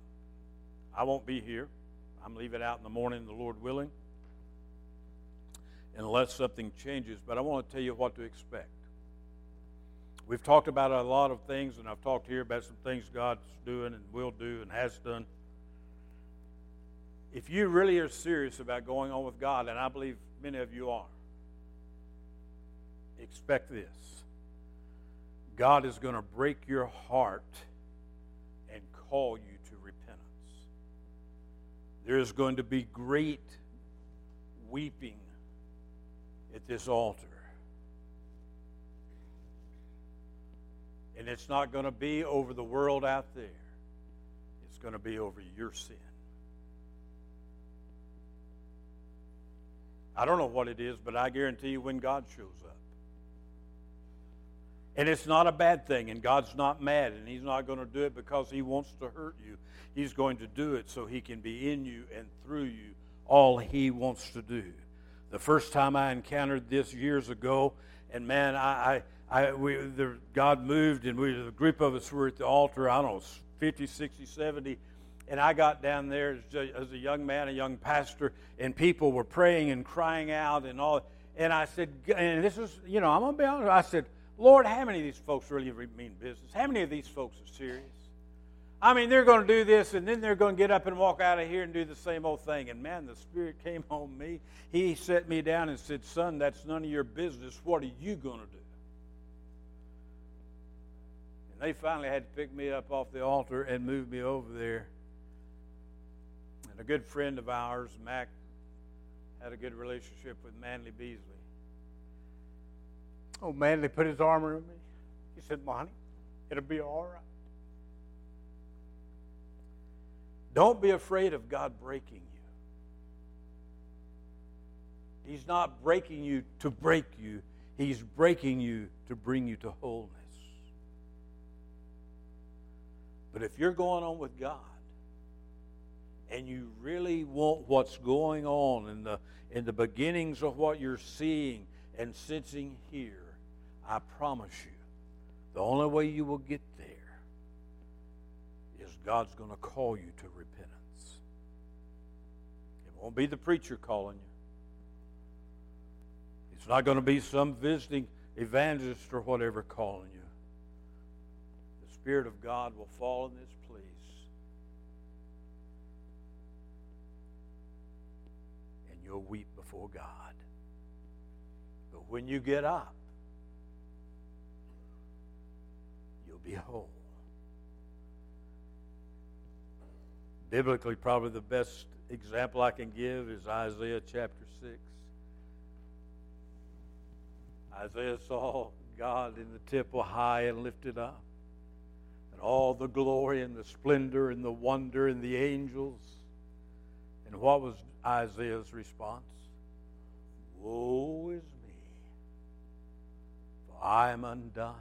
I won't be here. I'm leaving out in the morning, the Lord willing, unless something changes. But I want to tell you what to expect. We've talked about a lot of things, and I've talked here about some things God's doing and will do and has done if you really are serious about going on with God, and I believe many of you are, expect this God is going to break your heart and call you to repentance. There is going to be great weeping at this altar. And it's not going to be over the world out there, it's going to be over your sin. I don't know what it is, but I guarantee you when God shows up. And it's not a bad thing, and God's not mad, and He's not going to do it because He wants to hurt you. He's going to do it so He can be in you and through you all He wants to do. The first time I encountered this years ago, and man, I, I, I we, the, God moved, and we, a group of us were at the altar, I don't know, 50, 60, 70 and I got down there as a, young man, a young pastor, and people were praying and crying out and all. And I said, and this is, you know, I'm going to be honest. I said, Lord, how many of these folks really mean business? How many of these folks are serious? I mean, they're going to do this, and then they're going to get up and walk out of here and do the same old thing. And man, the Spirit came *laughs* on me. He set me down and said, Son, that's none of your business. What are you going to do? And they finally had to pick me up off the altar and move me over there. And a good friend of ours, Mac, had a good relationship with Manley Beasley. Oh, Manley put his arm around me. He said, Monty, it'll be all right. Don't be afraid of God breaking you. He's not breaking you to break you, He's breaking you to bring you to wholeness. But if you're going on with God and you really want what's going on in the, in the beginnings of what you're seeing and sensing here, I promise you, the only way you will get there is God's going to call you to repentance. It won't be the preacher calling you. It's not going to be some visiting evangelist or whatever calling you. The Spirit of God will fall in this place. Weep before God. But when you get up, you'll be whole. Biblically, probably the best example I can give is Isaiah chapter 6. Isaiah saw God in the temple high and lifted up, and all the glory and the splendor and the wonder and the angels. And what was Isaiah's response? Woe is me, for I am undone,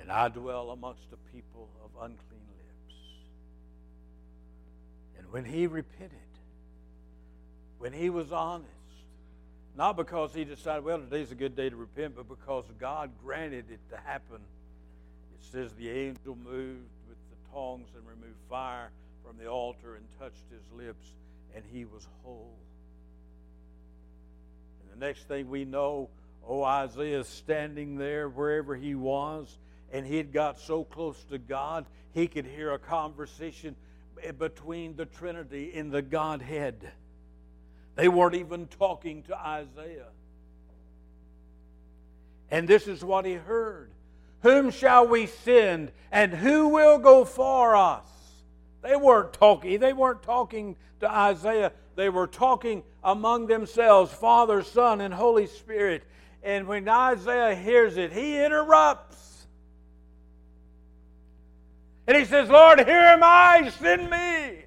and I dwell amongst a people of unclean lips. And when he repented, when he was honest, not because he decided, well, today's a good day to repent, but because God granted it to happen. It says the angel moved with the tongs and removed fire from the altar and touched his lips, and he was whole. And the next thing we know, oh, Isaiah's standing there wherever he was, and he had got so close to God, he could hear a conversation between the Trinity in the Godhead. They weren't even talking to Isaiah. And this is what he heard Whom shall we send, and who will go for us? They weren't talking. They weren't talking to Isaiah. They were talking among themselves, Father, Son, and Holy Spirit. And when Isaiah hears it, he interrupts. And he says, Lord, here am I, send me.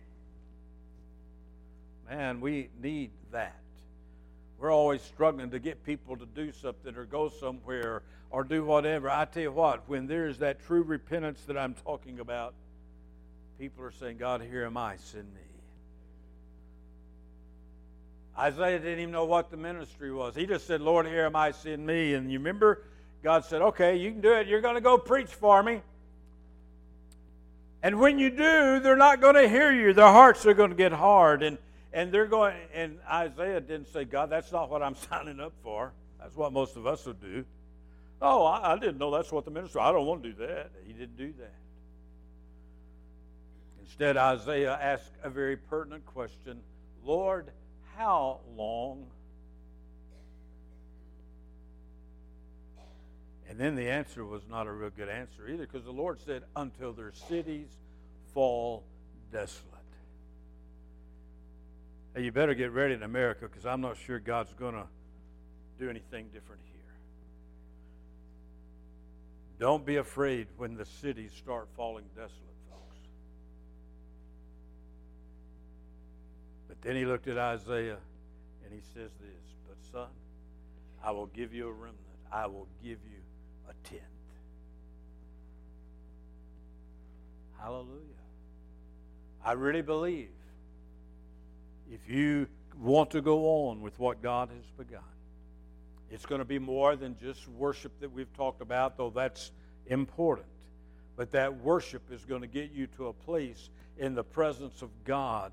Man, we need that. We're always struggling to get people to do something or go somewhere or do whatever. I tell you what, when there's that true repentance that I'm talking about, people are saying, God, here am I, send me. Isaiah didn't even know what the ministry was. He just said, Lord, here am I, send me. And you remember, God said, okay, you can do it. You're going to go preach for me. And when you do, they're not going to hear you. Their hearts are going to get hard. And and they're going, and Isaiah didn't say, God, that's not what I'm *laughs* signing up for. That's what most of us would do. Oh, I, I didn't know that's what the minister, I don't want to do that. He didn't do that. Instead, Isaiah asked a very pertinent question Lord, how long? And then the answer was not a real good answer either because the Lord said, until their cities fall desolate. Hey, you better get ready in America because I'm not sure God's going to do anything different here. Don't be afraid when the cities start falling desolate, But then he looked at Isaiah and he says this But, son, I will give you a remnant, I will give you a tenth. Hallelujah. I really believe if you want to go on with what God has begun. It's going to be more than just worship that we've talked about, though that's important. But that worship is going to get you to a place in the presence of God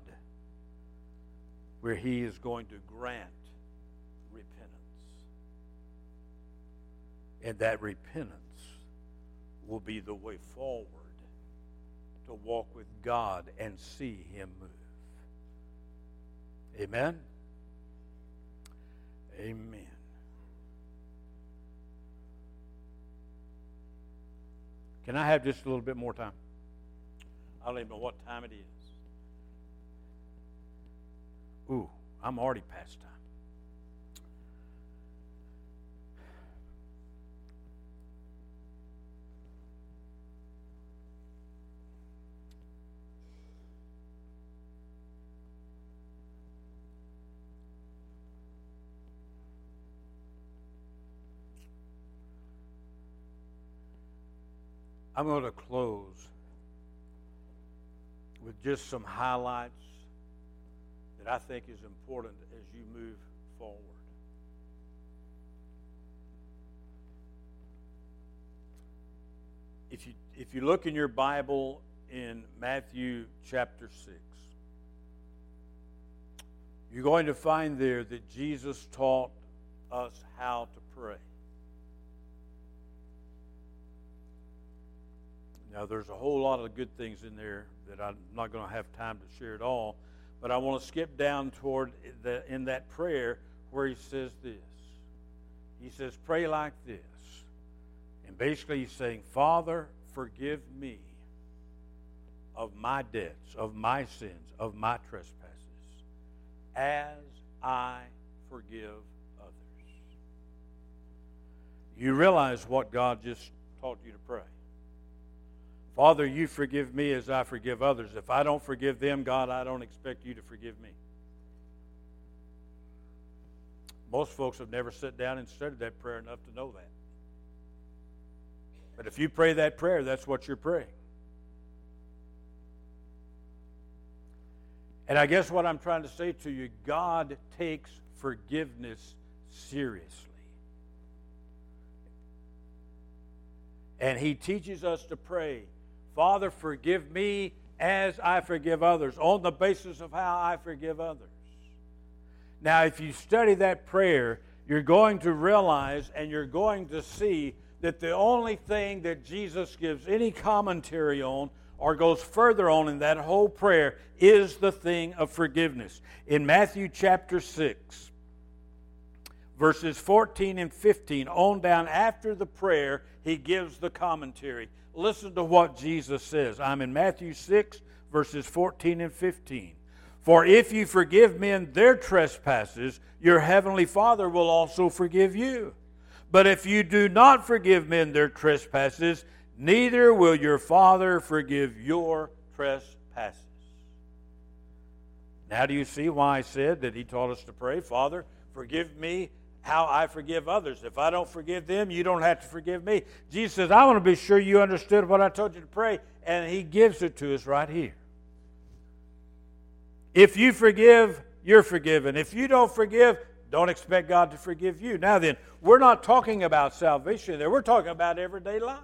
where He is going to grant repentance. And that repentance will be the way forward to walk with God and see Him move. Amen? Amen. Can I have just a little bit more time? I don't even know what time it is. Ooh, I'm already past time. I'm going to close with just some highlights that I think is important as you move forward. If you, if you look in your Bible in Matthew chapter 6, you're going to find there that Jesus taught us how to pray. Now, there's a whole lot of good things in there that I'm not going to have time to share at all, but I want to skip down toward the, in that prayer where he says this. He says, Pray like this. And basically, he's saying, Father, forgive me of my debts, of my sins, of my trespasses, as I forgive others. You realize what God just taught you to pray. Father, you forgive me as I forgive others. If I don't forgive them, God, I don't expect you to forgive me. Most folks have never sat down and studied that prayer enough to know that. But if you pray that prayer, that's what you're praying. And I guess what I'm trying to say to you God takes forgiveness seriously. And He teaches us to pray Father, forgive me as I forgive others, on the basis of how I forgive others. Now, if you study that prayer, you're going to realize and you're going to see that the only thing that Jesus gives any commentary on or goes further on in that whole prayer is the thing of forgiveness. In Matthew chapter 6, verses 14 and 15, on down after the prayer, he gives the commentary. Listen to what Jesus says. I'm in Matthew 6, verses 14 and 15. For if you forgive men their trespasses, your heavenly Father will also forgive you. But if you do not forgive men their trespasses, neither will your Father forgive your trespasses. Now, do you see why I said that He taught us to pray, Father, forgive me how I forgive others. If I don't forgive them, you don't have to forgive me. Jesus says, I want to be sure you understood what I told you to pray, and He gives it to us right here. If you forgive, you're forgiven. If you don't forgive, don't expect God to forgive you. Now then, we're not talking about salvation there. We're talking about everyday life.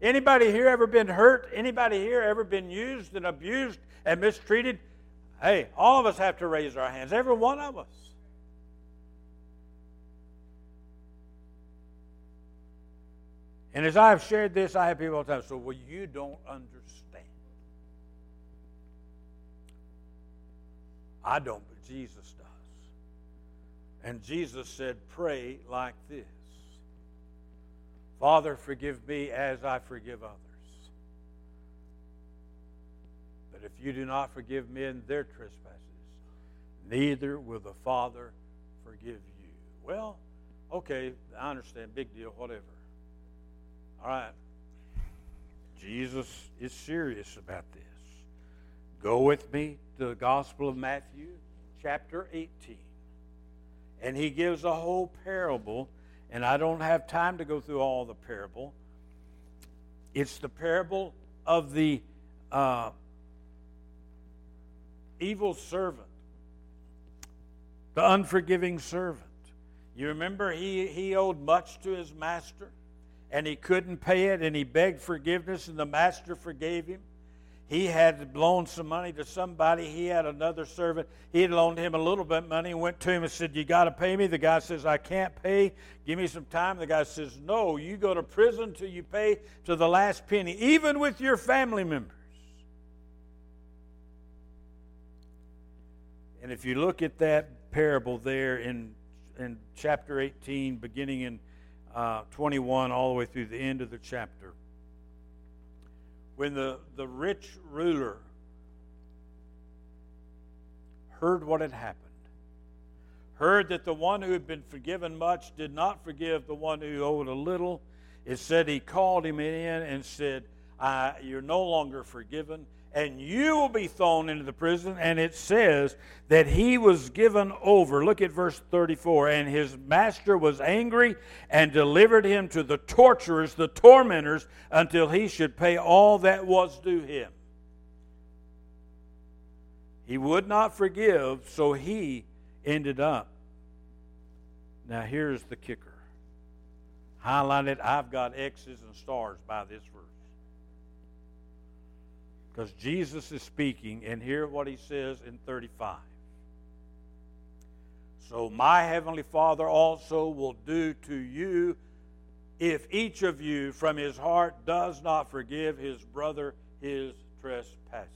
Anybody here ever been hurt? Anybody here ever been used and abused and mistreated? Hey, all of us have to raise our hands, every one of us. And as I have shared this, I have people all the time say, well, you don't understand. I don't, but Jesus does. And Jesus said, pray like this Father, forgive me as I forgive others. But if you do not forgive men their trespasses, neither will the Father forgive you. Well, okay, I understand, big deal, whatever. All right. Jesus is serious about this. Go with me to the Gospel of Matthew, chapter 18. And he gives a whole parable, and I don't have time to go through all the parable. It's the parable of the uh, evil servant, the unforgiving servant. You remember he, he owed much to his master? and he couldn't pay it and he begged forgiveness and the master forgave him. He had loaned some money to somebody. He had another servant. He had loaned him a little bit of money, went to him and said, You got to pay me. The guy says, I can't pay. Give me some time. The guy says, No, you go to prison till you pay to the last penny, even with your family members. And if you look at that parable there in, in chapter 18, beginning in uh, 21, all the way through the end of the chapter, when the, the rich ruler heard what had happened, heard that the one who had been forgiven much did not forgive the one who owed a little, it said he called him in and said, You're no longer forgiven, and you will be thrown into the prison. And it says that he was given over. Look at verse 34. And his master was angry and delivered him to the torturers, the tormentors, until he should pay all that was due him. He would not forgive, so he ended up. Now, here's the kicker. Highlighted, I've got X's and stars by this. Because Jesus is speaking, and hear what he says in 35. So my heavenly Father also will do to you if each of you from his heart does not forgive his brother his trespasses.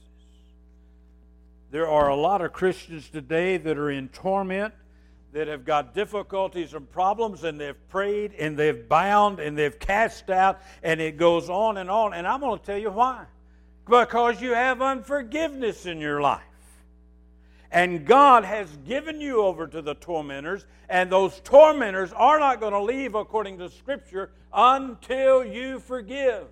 There are a lot of Christians today that are in torment, that have got difficulties and problems, and they've prayed and they've bound and they've cast out, and it goes on and on. And I'm going to tell you why. Because you have unforgiveness in your life. And God has given you over to the tormentors, and those tormentors are not going to leave, according to Scripture, until you forgive.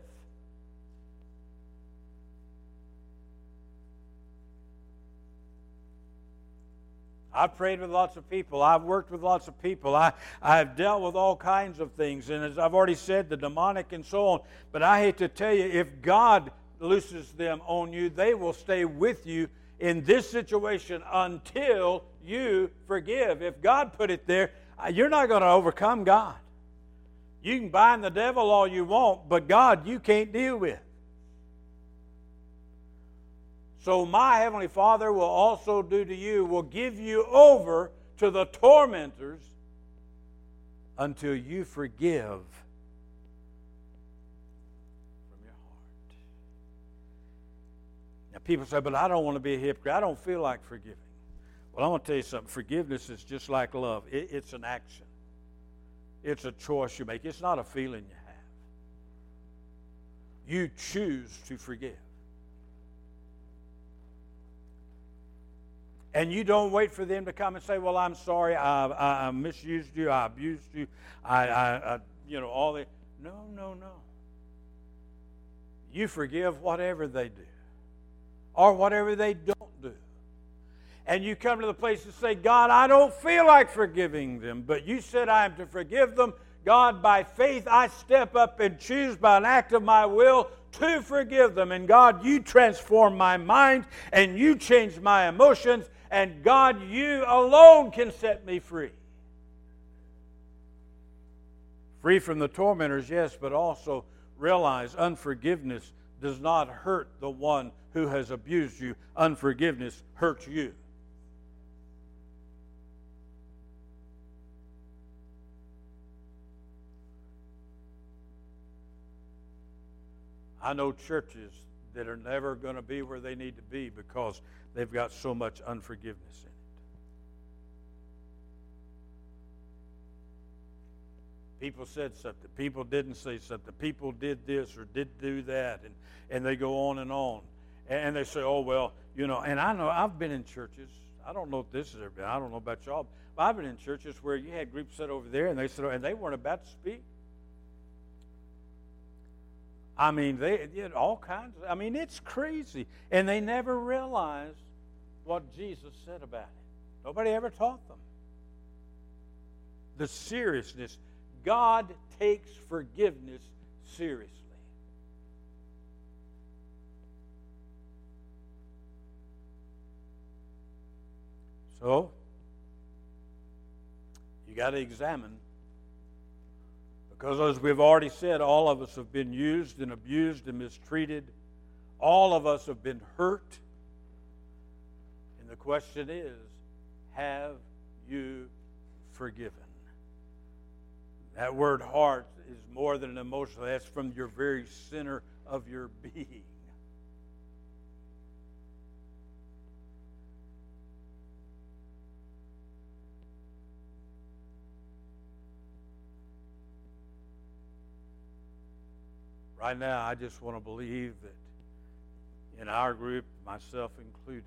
I've prayed with lots of people. I've worked with lots of people. I, I've dealt with all kinds of things. And as I've already said, the demonic and so on. But I hate to tell you, if God looses them on you, they will stay with you in this situation until you forgive. If God put it there, uh, you're not going to overcome God. You can bind the devil all you want, but God you can't deal with. So my heavenly Father will also do to you, will give you over to the tormentors until you forgive people say, but I don't want to be a hypocrite. I don't feel like forgiving. Well, I want to tell you something. Forgiveness is just like love, it, it's an action, it's a choice you make, it's not a feeling you have. You choose to forgive. And you don't wait for them to come and say, "Well, I'm sorry, I, I, I misused you, I abused you, I, I, you know, all that." No, no, no. You forgive whatever they do, or whatever they don't do, and you come to the place to say, "God, I don't feel like forgiving them, but you said I am to forgive them." God, by faith, I step up and choose by an act of my will to forgive them. And God, you transform my mind and you change my emotions and God, you alone can set me free. Free from the tormentors, yes, but also realize unforgiveness does not hurt the one who has abused you, unforgiveness hurts you. I know churches that are never going to be where they need to be because they've got so much unforgiveness in People said something. People didn't say something. People did this or did do that. And, and they go on and on. And they say, oh, well, you know, and I know I've been in churches. I don't know if this has ever been. I don't know about y'all. But I've been in churches where you had groups sit over there and they said, and they weren't about to speak. I mean, they did all kinds of, I mean, it's crazy. And they never realized what Jesus said about it. Nobody ever taught them. The seriousness. God takes forgiveness seriously. So, you got to examine because, as we've already said, all of us have been used and abused and mistreated. All of us have been hurt. And the question is have you forgiven? That word heart is more than an emotional, that's from your very center of your being. Right now, I just want to believe that in our group, myself included,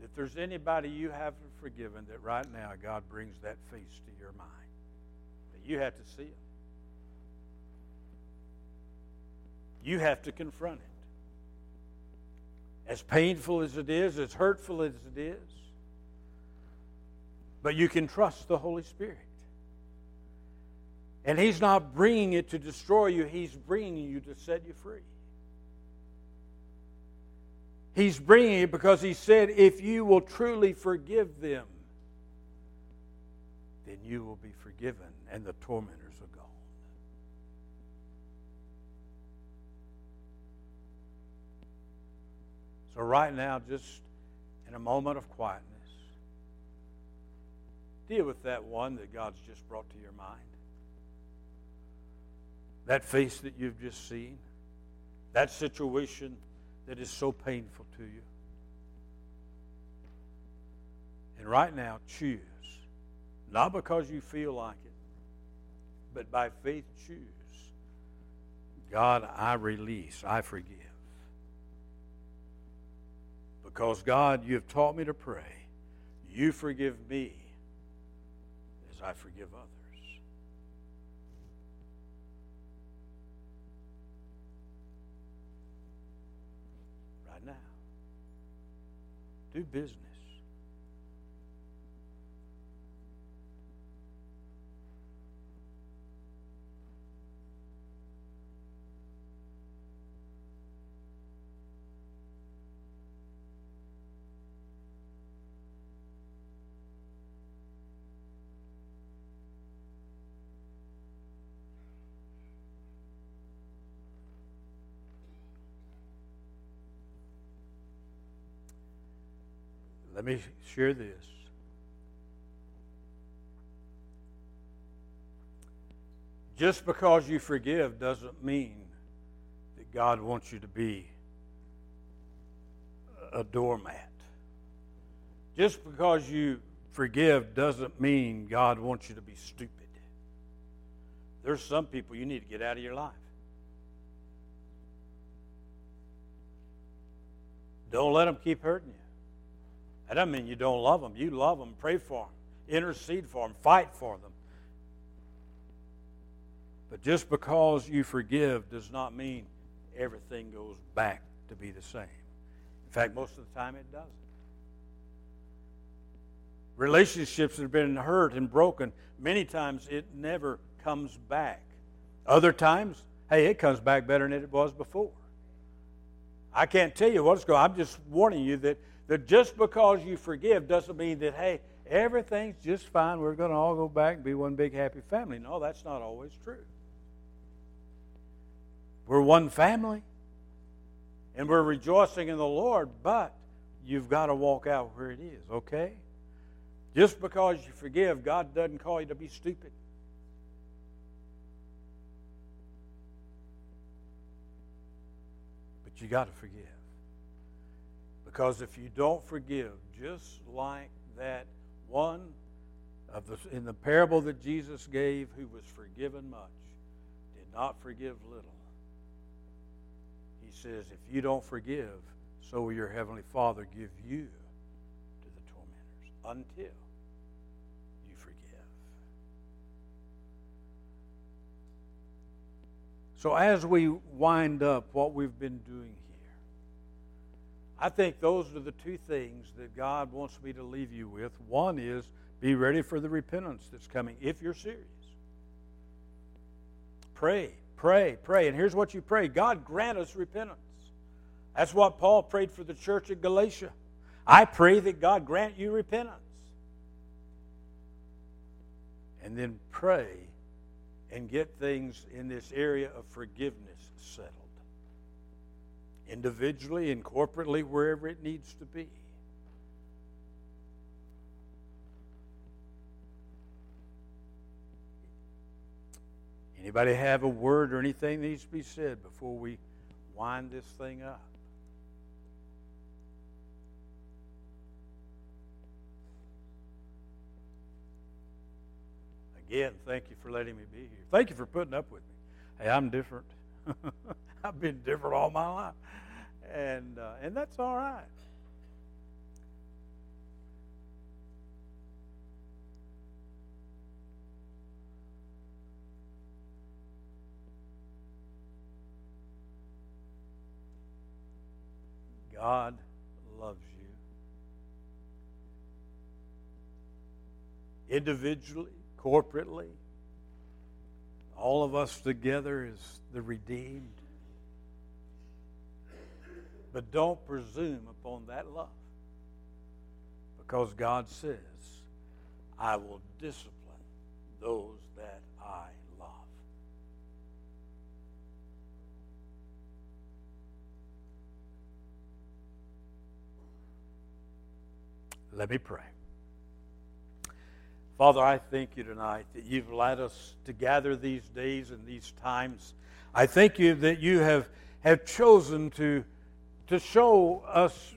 that there's anybody you haven't forgiven, that right now God brings that face to your mind. You have to see it. You have to confront it. As painful as it is, as hurtful as it is, but you can trust the Holy Spirit. And He's not bringing it to destroy you, He's bringing you to set you free. He's bringing it because He said, if you will truly forgive them, then you will be forgiven and the tormentors are gone. So, right now, just in a moment of quietness, deal with that one that God's just brought to your mind. That face that you've just seen. That situation that is so painful to you. And right now, choose. Not because you feel like it, but by faith, choose. God, I release, I forgive. Because, God, you have taught me to pray. You forgive me as I forgive others. Right now. Do business. Let me share this. Just because you forgive doesn't mean that God wants you to be a doormat. Just because you forgive doesn't mean God wants you to be stupid. There's some people you need to get out of your life. Don't let them keep hurting you. That doesn't mean you don't love them. You love them, pray for them, intercede for them, fight for them. But just because you forgive does not mean everything goes back to be the same. In fact, most of the time it doesn't. Relationships that have been hurt and broken, many times it never comes back. Other times, hey, it comes back better than it was before. I can't tell you what's going on. I'm just warning you that that just because you forgive doesn't mean that, hey, everything's just fine. We're going to all go back and be one big happy family. No, that's not always true. We're one family and we're rejoicing in the Lord, but you've got to walk out where it is, okay? Just because you forgive, God doesn't call you to be stupid. But you got to forgive. Because if you don't forgive, just like that one of the, in the parable that Jesus gave who was forgiven much, did not forgive little. He says, if you don't forgive, so will your heavenly Father give you to the tormentors until you forgive. So as we wind up what we've been doing I think those are the two things that God wants me to leave you with. One is be ready for the repentance that's coming if you're serious. Pray, pray, pray. And here's what you pray God grant us repentance. That's what Paul prayed for the church at Galatia. I pray that God grant you repentance. And then pray and get things in this area of forgiveness settled individually and corporately, wherever it needs to be. Anybody have a word or anything that needs to be said before we wind this thing up? Again, thank you for letting me be here. Thank you for putting up with me. Hey, I'm different. *laughs* I've been different all my life, and uh, and that's all right. God loves you. Individually, corporately, all of us together is the redeemed. But don't presume upon that love. Because God says, I will discipline those that I love. Let me pray. Father, I thank you tonight that you've led us to gather these days and these times. I thank you that you have, have chosen to, to show us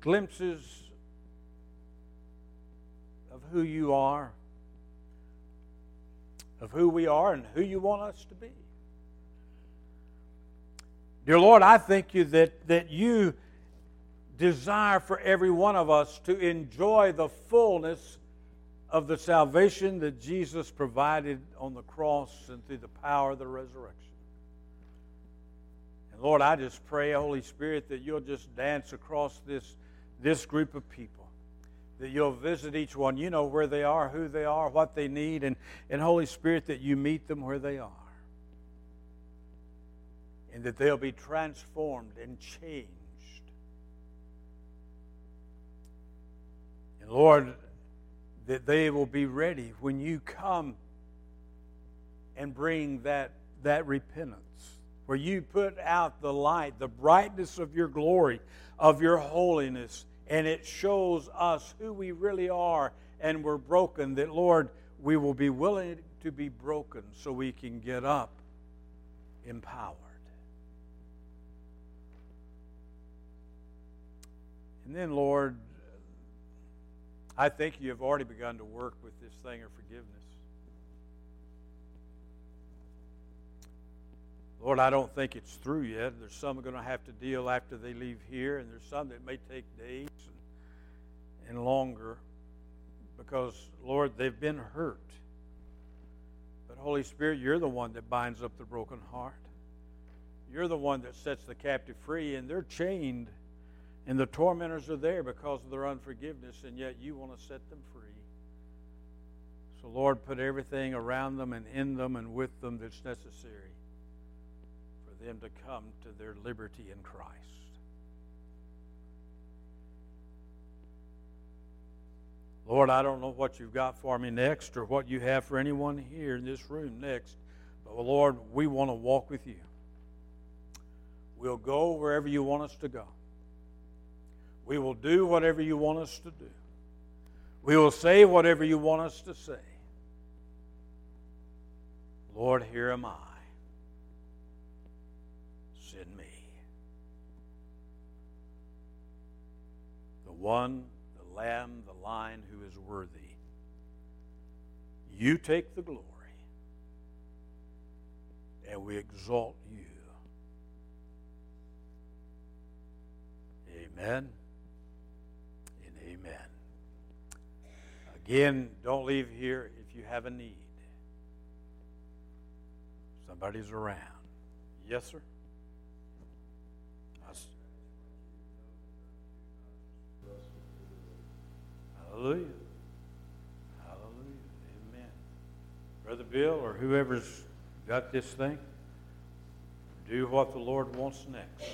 glimpses of who you are, of who we are, and who you want us to be. Dear Lord, I thank you that, that you desire for every one of us to enjoy the fullness of the salvation that Jesus provided on the cross and through the power of the resurrection. And Lord, I just pray, Holy Spirit, that you'll just dance across this, this group of people, that you'll visit each one. You know where they are, who they are, what they need, and, and Holy Spirit, that you meet them where they are. And that they'll be transformed and changed. And Lord, that they will be ready when you come and bring that, that repentance, where you put out the light, the brightness of your glory, of your holiness, and it shows us who we really are and we're broken, that, Lord, we will be willing to be broken so we can get up empowered. And then, Lord, I think you have already begun to work with this thing of forgiveness. Lord, I don't think it's through yet. There's some going to have to deal after they leave here, and there's some that may take days and, and longer because, Lord, they've been hurt. But, Holy Spirit, you're the one that binds up the broken heart. You're the one that sets the captive free, and they're chained and the tormentors are there because of their unforgiveness, and yet you want to set them free. So, Lord, put everything around them and in them and with them that's necessary them to come to their liberty in Christ. Lord, I don't know what you've got for me next or what you have for anyone here in this room next, but Lord, we want to walk with you. We'll go wherever you want us to go. We will do whatever you want us to do. We will say whatever you want us to say. Lord, here am I. one, the lamb, the lion who is worthy. You take the glory, and we exalt you. Amen. And amen. Again, don't leave here if you have a need. Somebody's around. Yes, sir? Hallelujah. Hallelujah. Amen. Brother Bill or whoever's got this thing, do what the Lord wants next.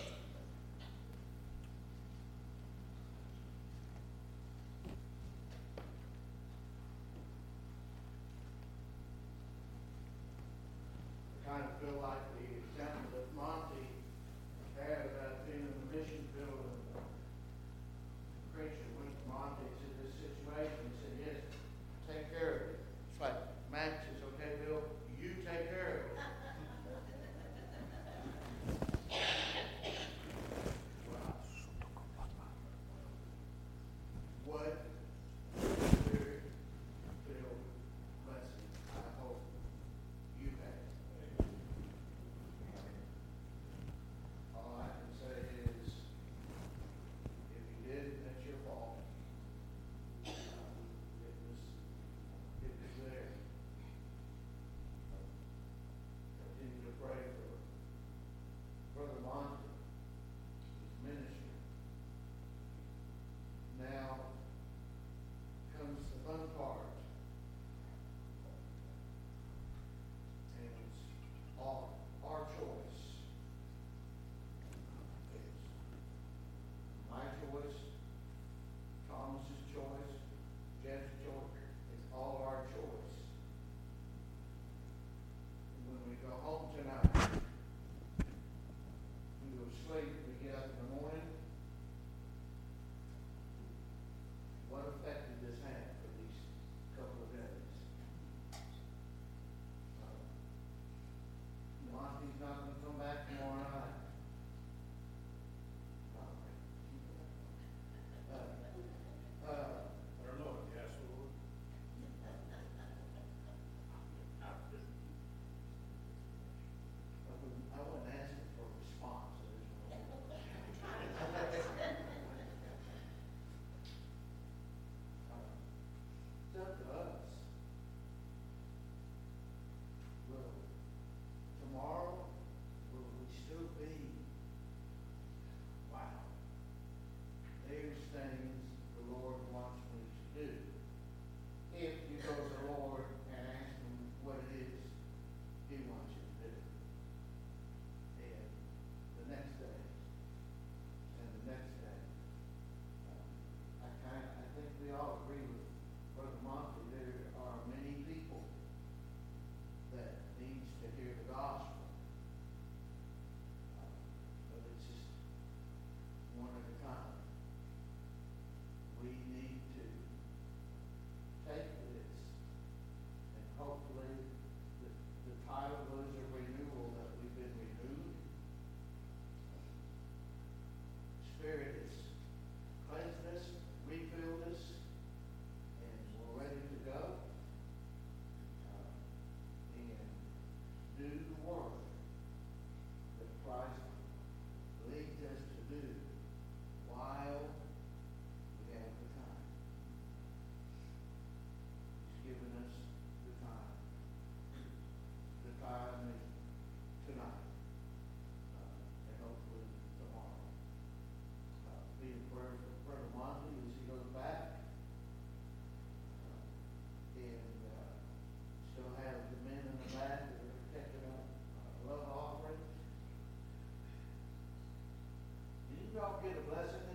All a blessing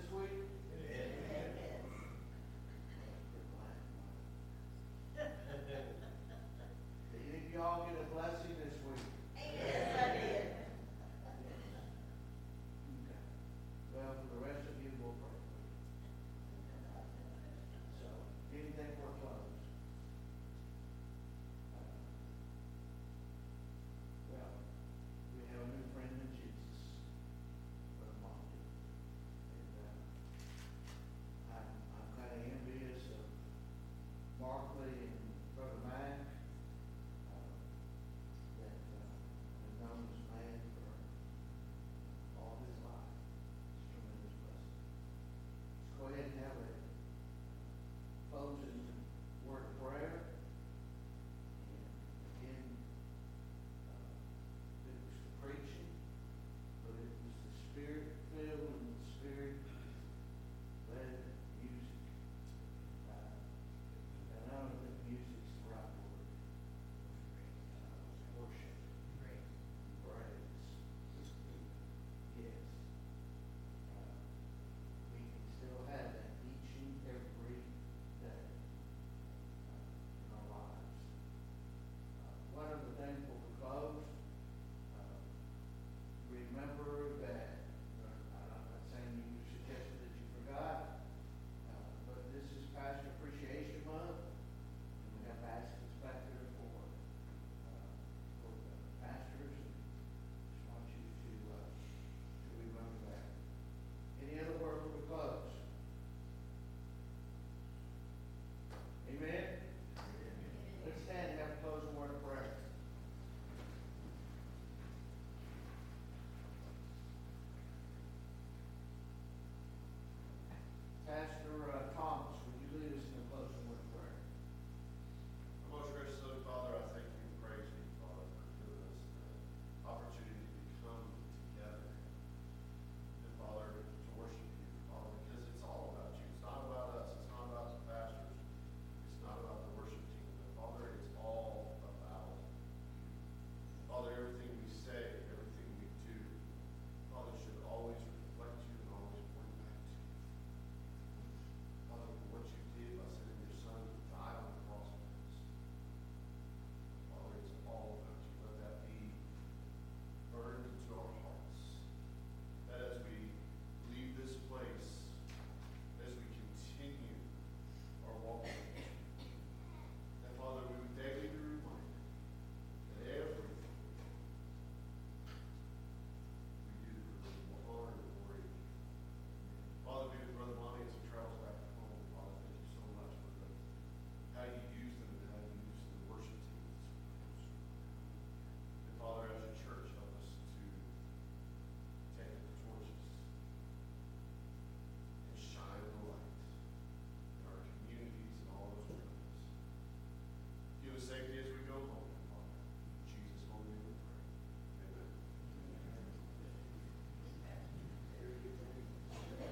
Markley